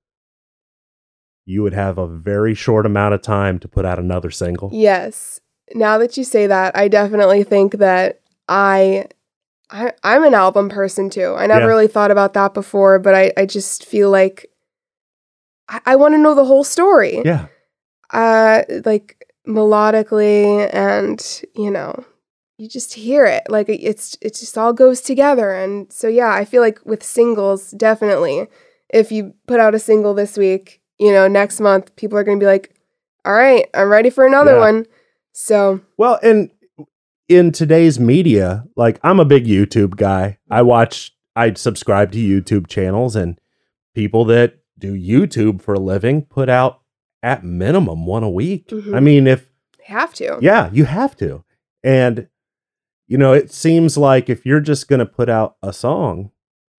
you would have a very short amount of time to put out another single Yes. Now that you say that, I definitely think that I, I I'm an album person too. I never Yeah. really thought about that before, but I, I just feel like I, I want to know the whole story. yeah Uh like melodically and you know, you just hear it. Like it's it just all goes together. And so yeah, I feel like with singles, definitely. If you put out a single this week, you know, next month people are gonna be like, All right, I'm ready for another Yeah. one. So well and in today's media like i'm a big youtube guy i watch i subscribe to youtube channels and people that do YouTube for a living put out at minimum one a week. Mhm. I mean, if Have to. yeah, you have to. And you know, it seems like if you're just going to put out a song,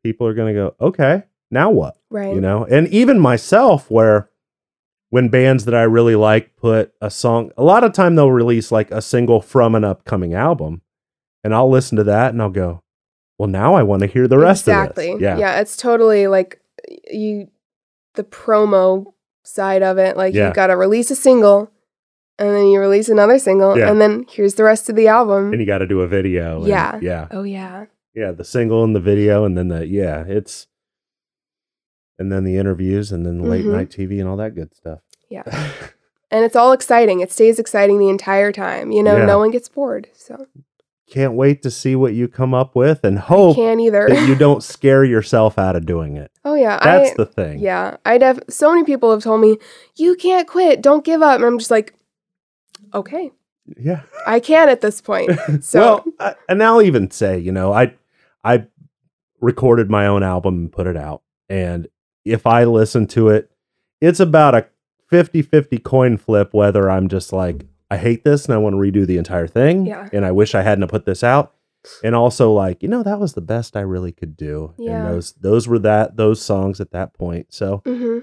people are going to go, "Okay, now what?" Right. You know? And even myself where when bands that I really like put a song, a lot of time they'll release like a single from an upcoming album, and I'll listen to that and I'll go, "Well, now I want to hear the rest exactly. of this." Yeah. Yeah, it's totally like you the promo side of it. Like Yeah. you got to release a single and then you release another single Yeah. and then here's the rest of the album. And you got to do a video. Yeah. Yeah. oh yeah. Yeah, the single and the video, and then the yeah, it's and then the interviews, and then the late Mhm. night TV and all that good stuff. Yeah. And it's all exciting. It stays exciting the entire time. You know, Yeah. no one gets bored. So Can't wait to see what you come up with, and hope can't either. that you don't scare yourself out of doing it. oh yeah. That's I the thing. Yeah. I def so many people have told me, you can't quit, don't give up. And I'm just like, okay. yeah. I can at this point. So well, I, and I'll even say, you know, I I recorded my own album and put it out, and if I listen to it, it's about a 50-50 coin flip whether I'm just like I hate this and I want to redo the entire thing, Yeah. and I wish I hadn't put this out, and also like you know that was the best I really could do, Yeah. and those those were that those songs at that point, so hmm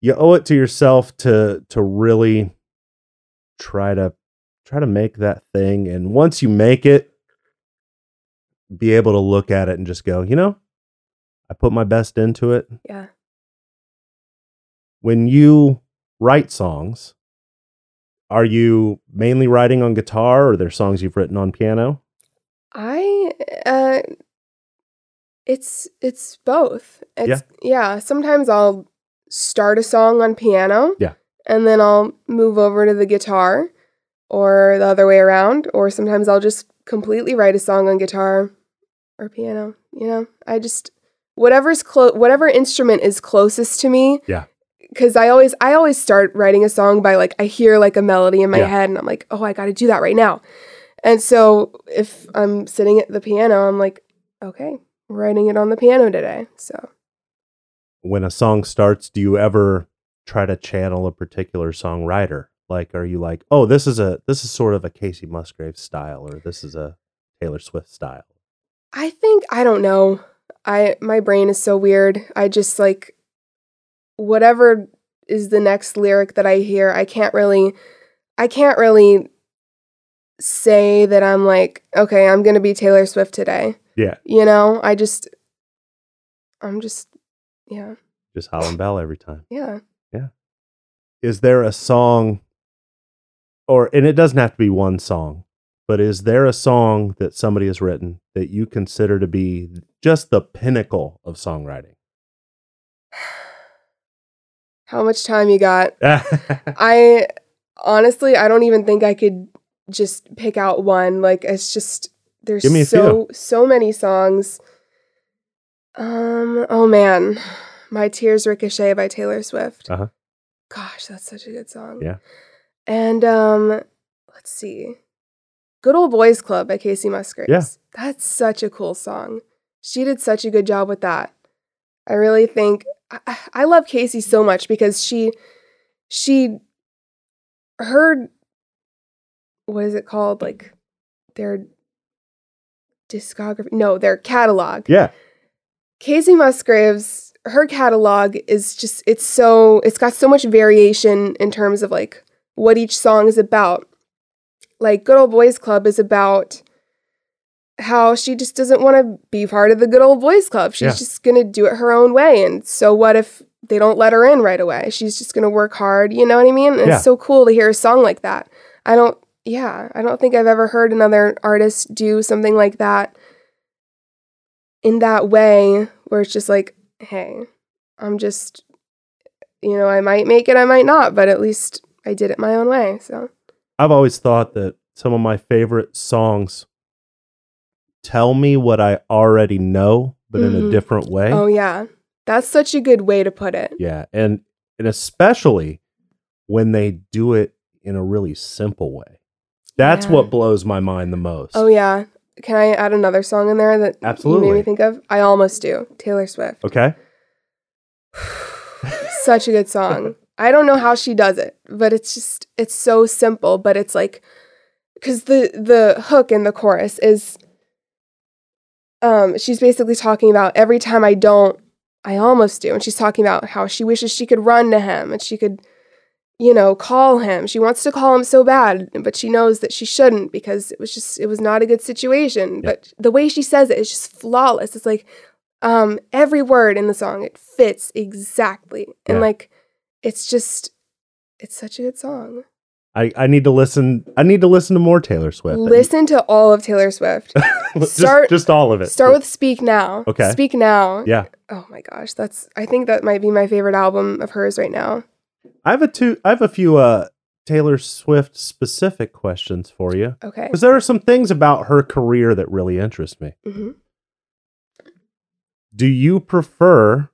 you owe it to yourself to to really try to try to make that thing and once you make it be able to look at it and just go you know i put my best into it yeah. when you write songs are you mainly writing on guitar or are there songs you've written on piano I uh it's it's both. It's yeah. sometimes I'll start a song on piano. Yeah. And then I'll move over to the guitar or the other way around or sometimes I'll just completely write a song on guitar or piano, you know. I just whatever's close whatever instrument is closest to me. Yeah. Cuz I always I always start writing a song by like I hear like a melody in my Yeah. head and I'm like, "Oh, I got to do that right now." And so if I'm sitting at the piano, I'm like, okay, writing it on the piano today. So when a song starts do you ever try to channel a particular songwriter like are you like oh this is a this is sort of a Kacey Musgrave style or this is a taylor swift style I think I don't know. I my brain is so weird. I just like whatever is the next lyric that I hear, I can't really I can't really say that I'm like, okay, I'm going to be Taylor Swift today. yeah You know, I just I'm just yeah. just Hollyn Belle every time. Yeah. Yeah. Is there a song, or and it doesn't have to be one song, but is there a song that somebody has written that you consider to be just the pinnacle of songwriting? How much time you got? I honestly, I don't even think I could just pick out one. Like it's just there's me a so so many songs. Um. Oh man, "My Tears Ricochet" by Taylor Swift. Uh-huh. Gosh, that's such a good song. Yeah. And um, let's see, "Good Old Boys Club" by Kacey Musgraves. Yeah. That's such a cool song. She did such a good job with that. I really think I, I- I love Kacey so much because she she her what is it called like their discography no their catalog yeah, Kacey Musgraves her catalog is just it's so it's got so much variation in terms of like what each song is about like good old boys club is about how she just doesn't want to be part of the good old boys club. She's Yeah. just gonna do it her own way and so what if they don't let her in right away? She's just gonna work hard you know what i mean? Yeah. it's so cool to hear a song like that. I don't yeah i don't think i've ever heard another artist do something like that in that way where it's just like hey i'm just you know i might make it i might not but at least i did it my own way so I've always thought that some of my favorite songs tell me what I already know, but in a Mhm. different way. oh yeah that's such a good way to put it Yeah, and and especially when they do it in a really simple way. That's Yeah. what blows my mind the most. oh yeah can i add another song in there that you made me think of i almost do taylor swift Okay. such a good song. I don't know how she does it, but it's just it's so simple, but it's like cuz the the hook in the chorus is um she's basically talking about every time I don't I almost do and she's talking about how she wishes she could run to him and she could you know, call him. She wants to call him so bad, but she knows that she shouldn't because it was just it was not a good situation. Yeah. But the way she says it is just flawless. It's like um every word in the song it fits exactly. And Yeah. like it's just it's such a good song. I, I need to listen. I need to listen to more Taylor Swift. Listen to all of Taylor Swift. start- just all of it. Start with Speak Now. Okay. Speak Now. yeah. Oh my gosh, that's I think that might be my favorite album of hers right now. I have a two. I have a few uh, Taylor Swift specific questions for you Okay. because there are some things about her career that really interest me. hmm Do you prefer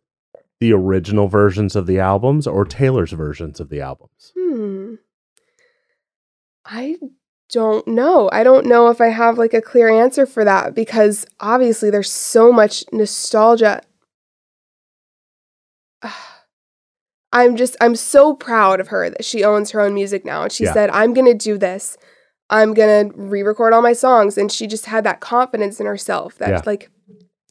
the original versions of the albums or Taylor's versions of the albums? Hmm. I don't know. I don't know if I have like a clear answer for that because obviously there's so much nostalgia. I'm just I'm so proud of her that she owns her own music now and she Yeah. said I'm going to do this. I'm going to re-record all my songs and she just had that confidence in herself that Yeah. like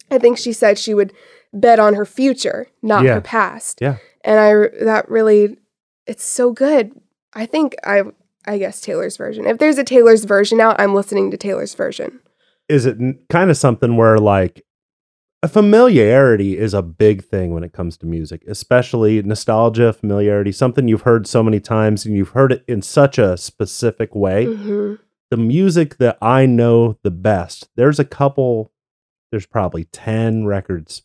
I think she said she would bet on her future, not Yeah. her past. Yeah. And I that really it's so good. I think I I guess Taylor's version. If there's a Taylor's version out, I'm listening to Taylor's version. Is it kind of something where like a familiarity is a big thing when it comes to music, especially nostalgia, familiarity, something you've heard so many times and you've heard it in such a specific way. hmm the music that I know the best, there's a couple, there's probably 10 records,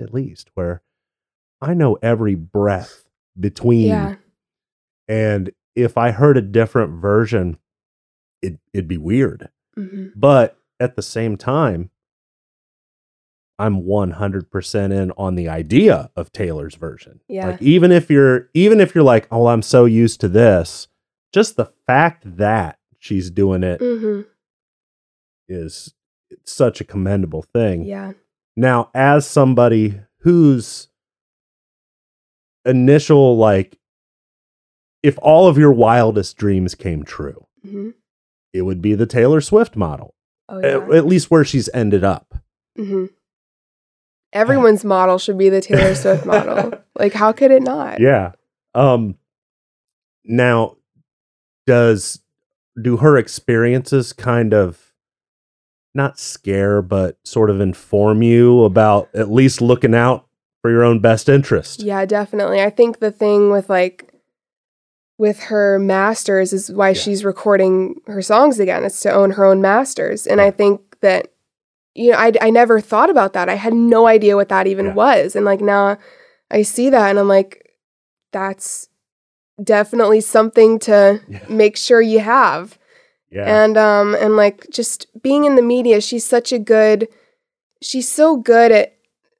at least, where I know every breath between. Yeah. And if I heard a different version, it, it'd be weird. hmm But at the same time, I'm 100% in on the idea of Taylor's version. Yeah. Like even if you're even if you're like, "Oh, I'm so used to this," just the fact that she's doing it hmm is such a commendable thing. Yeah. Now, as somebody whose initial like if all of your wildest dreams came true, hmm it would be the Taylor Swift model. Oh At, yeah. at least where she's ended up. hmm Everyone's model should be the Taylor Swift model. Like, how could it not? Yeah. Um now does do her experiences kind of not scare but sort of inform you about at least looking out for your own best interest? Yeah, definitely. I think the thing with like with her masters is why Yeah. she's recording her songs again. It's to own her own masters. And I think that you know, I I never thought about that. I had no idea what that even Yeah. was. And like now I see that and I'm like that's definitely something to Yeah. make sure you have. Yeah. And um and like just being in the media, she's such a good she's so good at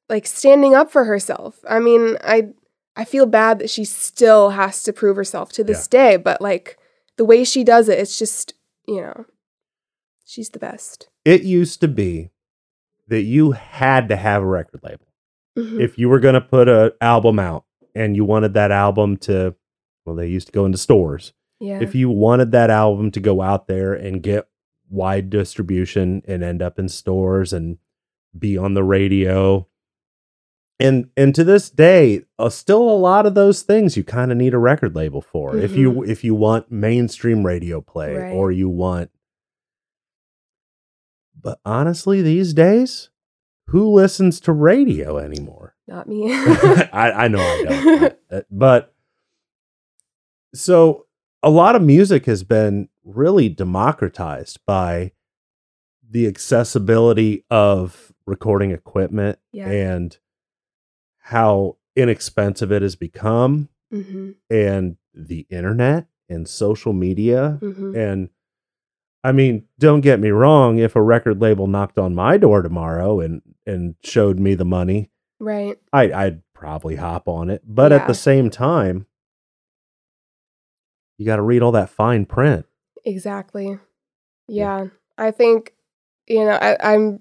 like standing up for herself. I mean, I I feel bad that she still has to prove herself to this day, but like the way she does it, it's just, you know, she's the best. it used to be that you had to have a record label. Mhm. If you were going to put an album out and you wanted that album to well they used to go into stores. Yeah. if you wanted that album to go out there and get wide distribution and end up in stores and be on the radio and and to this day uh, still a lot of those things you kind of need a record label for if you if you want mainstream radio play Right. or you want but honestly these days who listens to radio anymore Not me. I, I know I don't. Uh, but so a lot of music has been really democratized by the accessibility of recording equipment yeah. and how inexpensive it has become hmm and the internet and social media hmm and I mean, don't get me wrong, if a record label knocked on my door tomorrow and and showed me the money, Right. I, I'd probably hop on it. But at the same time, you got to read all that fine print. Exactly. Yeah. I think, you know, I, I'm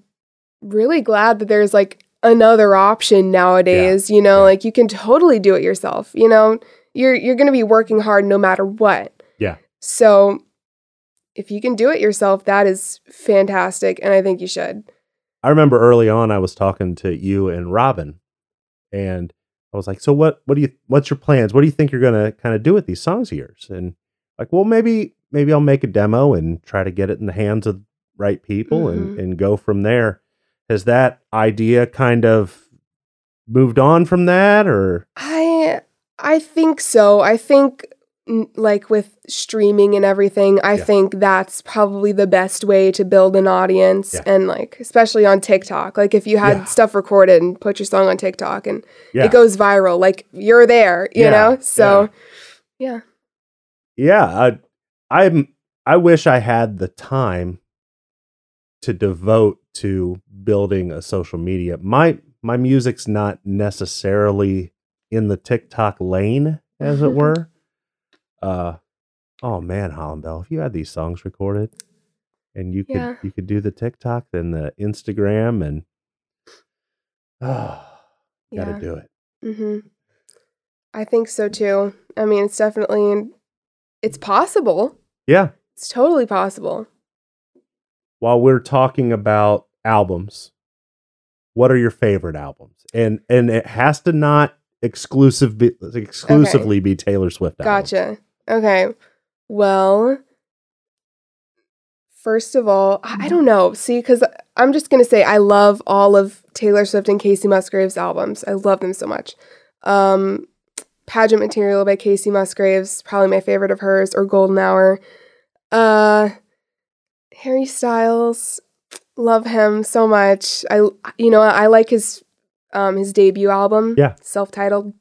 really glad that there's like another option nowadays. You know, Yeah. like you can totally do it yourself. You know, you're you're going to be working hard no matter what. Yeah. So if you can do it yourself, that is fantastic, and I think you should. I remember early on I was talking to you and Robin and I was like, "So what what do you what's your plans? What do you think you're going to kind of do with these songs of yours?" And like, "Well, maybe maybe I'll make a demo and try to get it in the hands of right people and Mhm. and go from there." Has that idea kind of moved on from that or I I think so. I think like with streaming and everything, I Yeah. think that's probably the best way to build an audience Yeah. and like especially on TikTok. Like if you had Yeah. stuff recorded and put your song on TikTok and it goes viral, like you're there, you know? So yeah. yeah I, i'm i wish i had the time to devote to building a social media my my music's not necessarily in the tiktok lane as it mm-hmm. were uh oh man Hollyn Belle if you had these songs recorded and you could Yeah. you could do the tiktok then the instagram and oh gotta Yeah. do it Mhm. I think so too. I mean, it's definitely it's possible. yeah It's totally possible. while we're talking about albums, what are your favorite albums? And and it has to not exclusive be, exclusively be Taylor Swift albums. Gotcha. Okay. Well, first of all, I I don't know. See, because I'm just going to say I love all of Taylor Swift and Kacey Musgraves' albums. I love them so much. Um, Pageant Material by Kacey Musgraves, probably my favorite of hers, or Golden Hour. Uh, Harry Styles, love him so much. I, you know, I like his um his debut album. Yeah. self-titled.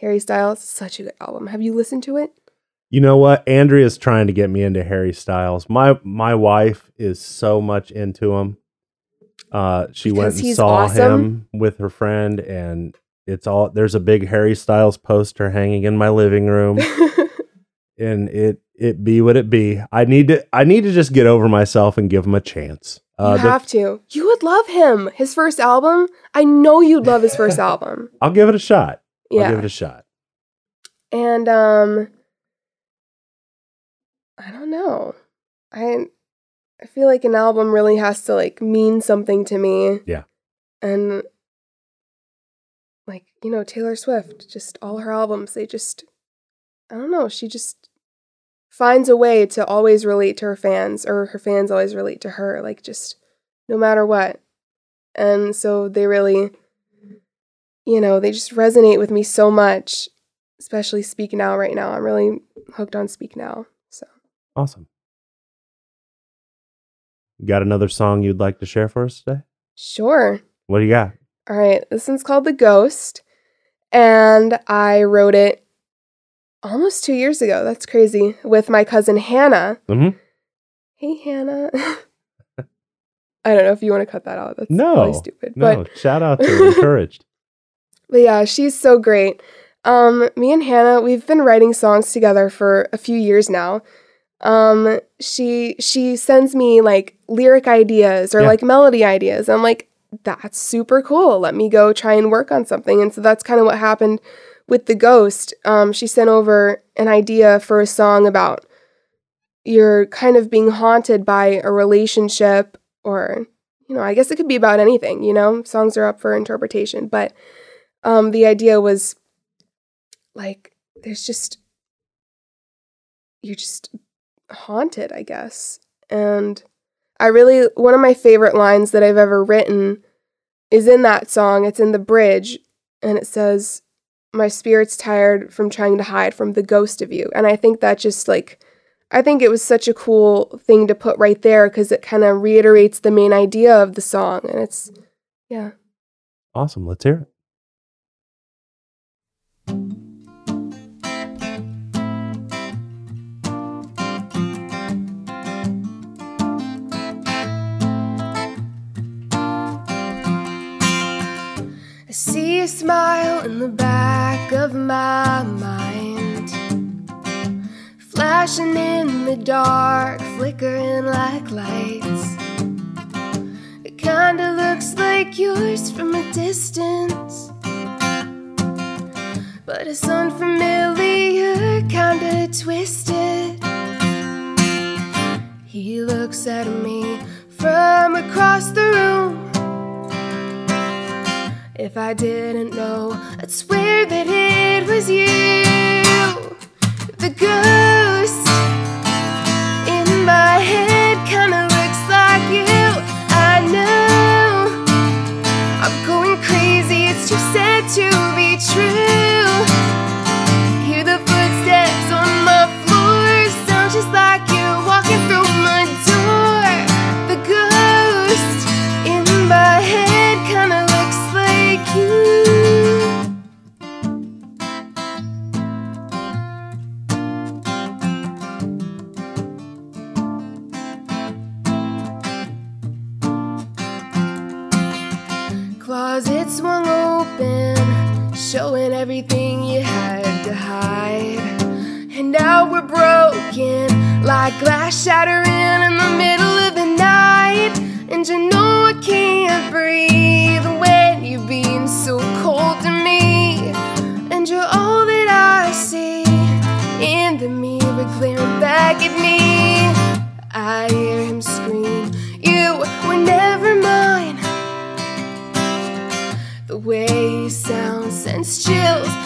Harry Styles, such a good album. Have you listened to it? You know what? Andrea's trying to get me into Harry Styles. My my wife is so much into him. Uh, she went and saw awesome? him with her friend, and it's all there's a big Harry Styles poster hanging in my living room. and it it be what it be. I need to I need to just get over myself and give him a chance. Uh, you the- have to. You would love him. His first album. I know you'd love his first album. I'll give it a shot. Yeah. I'll give it a shot. And um I don't know. I I feel like an album really has to like mean something to me. Yeah. And like, you know, Taylor Swift, just all her albums, they just I don't know, she just finds a way to always relate to her fans or her fans always relate to her like just no matter what. And so they really you know, they just resonate with me so much, especially Speak Now right now. I'm really hooked on Speak Now. So, Awesome. Got another song you'd like to share for us today? sure. What do you got? All right, this one's called The Ghost, and I wrote it almost two years ago. That's crazy. With my cousin Hannah. Mhm. Hey, Hannah. I don't know if you want to cut that out. That's No, really stupid. No, But shout out to encouraged. But yeah, she's so great. Um, me and Hannah, we've been writing songs together for a few years now. Um, she she sends me like lyric ideas or Yeah. like melody ideas. I'm like, that's super cool. Let me go try and work on something. And so that's kind of what happened with the ghost. Um, she sent over an idea for a song about you're kind of being haunted by a relationship or you know, I guess it could be about anything, you know. Songs are up for interpretation, but um the idea was like there's just you're just haunted i guess and i really one of my favorite lines that i've ever written is in that song it's in the bridge and it says my spirit's tired from trying to hide from the ghost of you and i think that just like i think it was such a cool thing to put right there because it kind of reiterates the main idea of the song and it's yeah Awesome. Let's hear it. Smile in the back of my mind. Flashing in the dark, flickering like lights. It kinda looks like yours from a distance. But it's unfamiliar, kinda twisted. He looks at me from across the room. If I didn't know, I'd swear that it was you. The ghost broken, like glass shattering in the middle of the night. And you know I can't breathe when you're being so cold to me. And you're all that I see in the mirror glaring back at me. I hear him scream, You were never mine. The way he sounds sends chills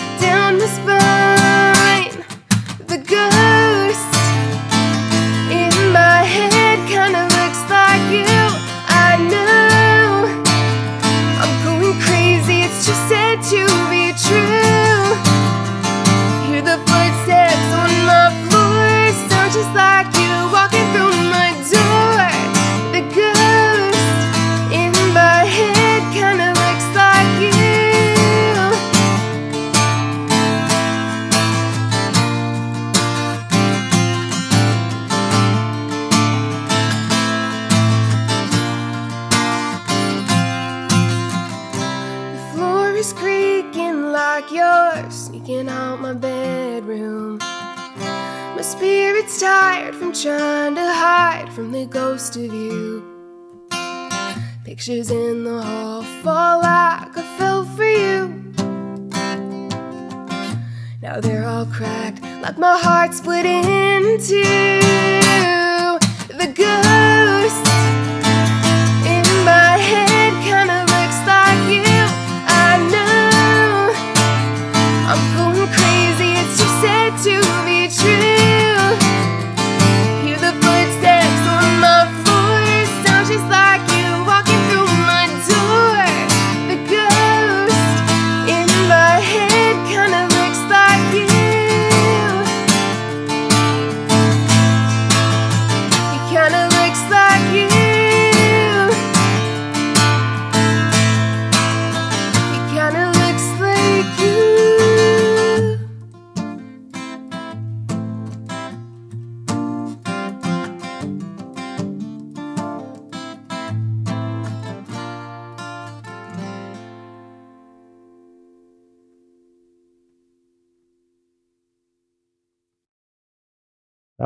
of you. Pictures in the hall fall like I fell for you. Now they're all cracked, like my heart split in two.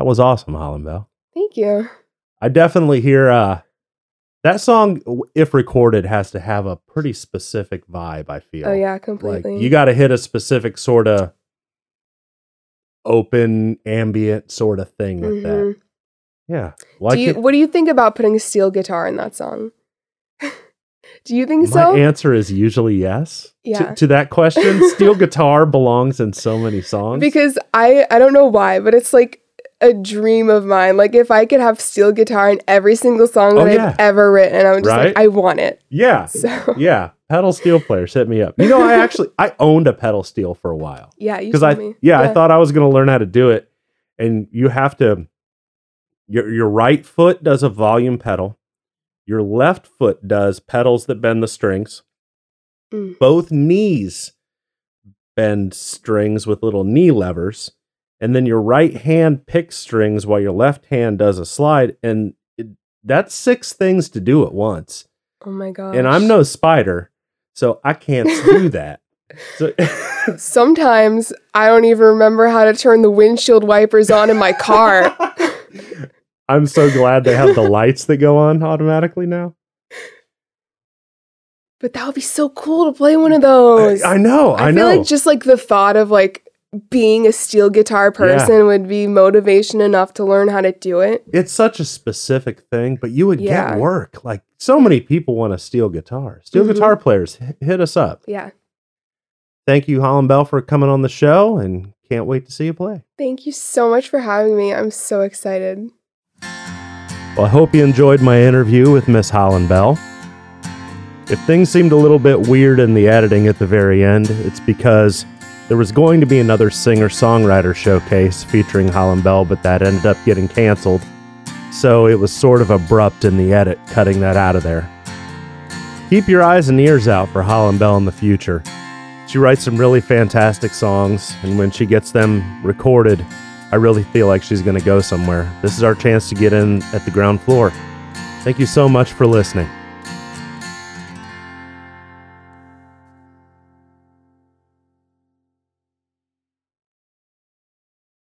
That was awesome, Hollyn Belle. Thank you. I definitely hear uh that song if recorded has to have a pretty specific vibe, I feel. Oh yeah, completely. Like you got to hit a specific sort of open ambient sort of thing with that. Mhm. Yeah. Like do you, it- what do you think about putting a steel guitar in that song? do you think my so? My answer is usually yes. Yeah. To, to that question, steel guitar belongs in so many songs. because I I don't know why, but it's like a dream of mine. Like if I could have steel guitar in every single song Oh, that yeah. I've ever written, I'm just Right? like I want it. yeah. So Yeah. Pedal steel players hit me up. You know, I actually I owned a pedal steel for a while. yeah, you because told I me. yeah, I thought I was going to learn how to do it, and you have to. Your your right foot does a volume pedal, your left foot does pedals that bend the strings. Mm. Both knees bend strings with little knee levers, and then your right hand picks strings while your left hand does a slide, and it, that's six things to do at once. Oh my god. And I'm no spider, so I can't do that. So. Sometimes I don't even remember how to turn the windshield wipers on in my car. I'm so glad they have the lights that go on automatically now. But that would be so cool to play one of those. I, I know. I, I, know. feel like just like the thought of like being a steel guitar person would be motivation enough to learn how to do it. it's such a specific thing, but you would Yeah. get work. Like so many people want a steel guitar. Steel Mhm. guitar players, h- hit us up. Yeah. Thank you, Hollyn Belle, for coming on the show, and can't wait to see you play. Thank you so much for having me. I'm so excited. Well, I hope you enjoyed my interview with Miss Hollyn Belle. If things seemed a little bit weird in the editing at the very end, it's because there was going to be another singer songwriter showcase featuring Hollyn Belle, but that ended up getting canceled. So it was sort of abrupt in the edit, cutting that out of there. Keep your eyes and ears out for Hollyn Belle in the future. She writes some really fantastic songs, and when she gets them recorded, I really feel like she's going to go somewhere. This is our chance to get in at the ground floor. Thank you so much for listening.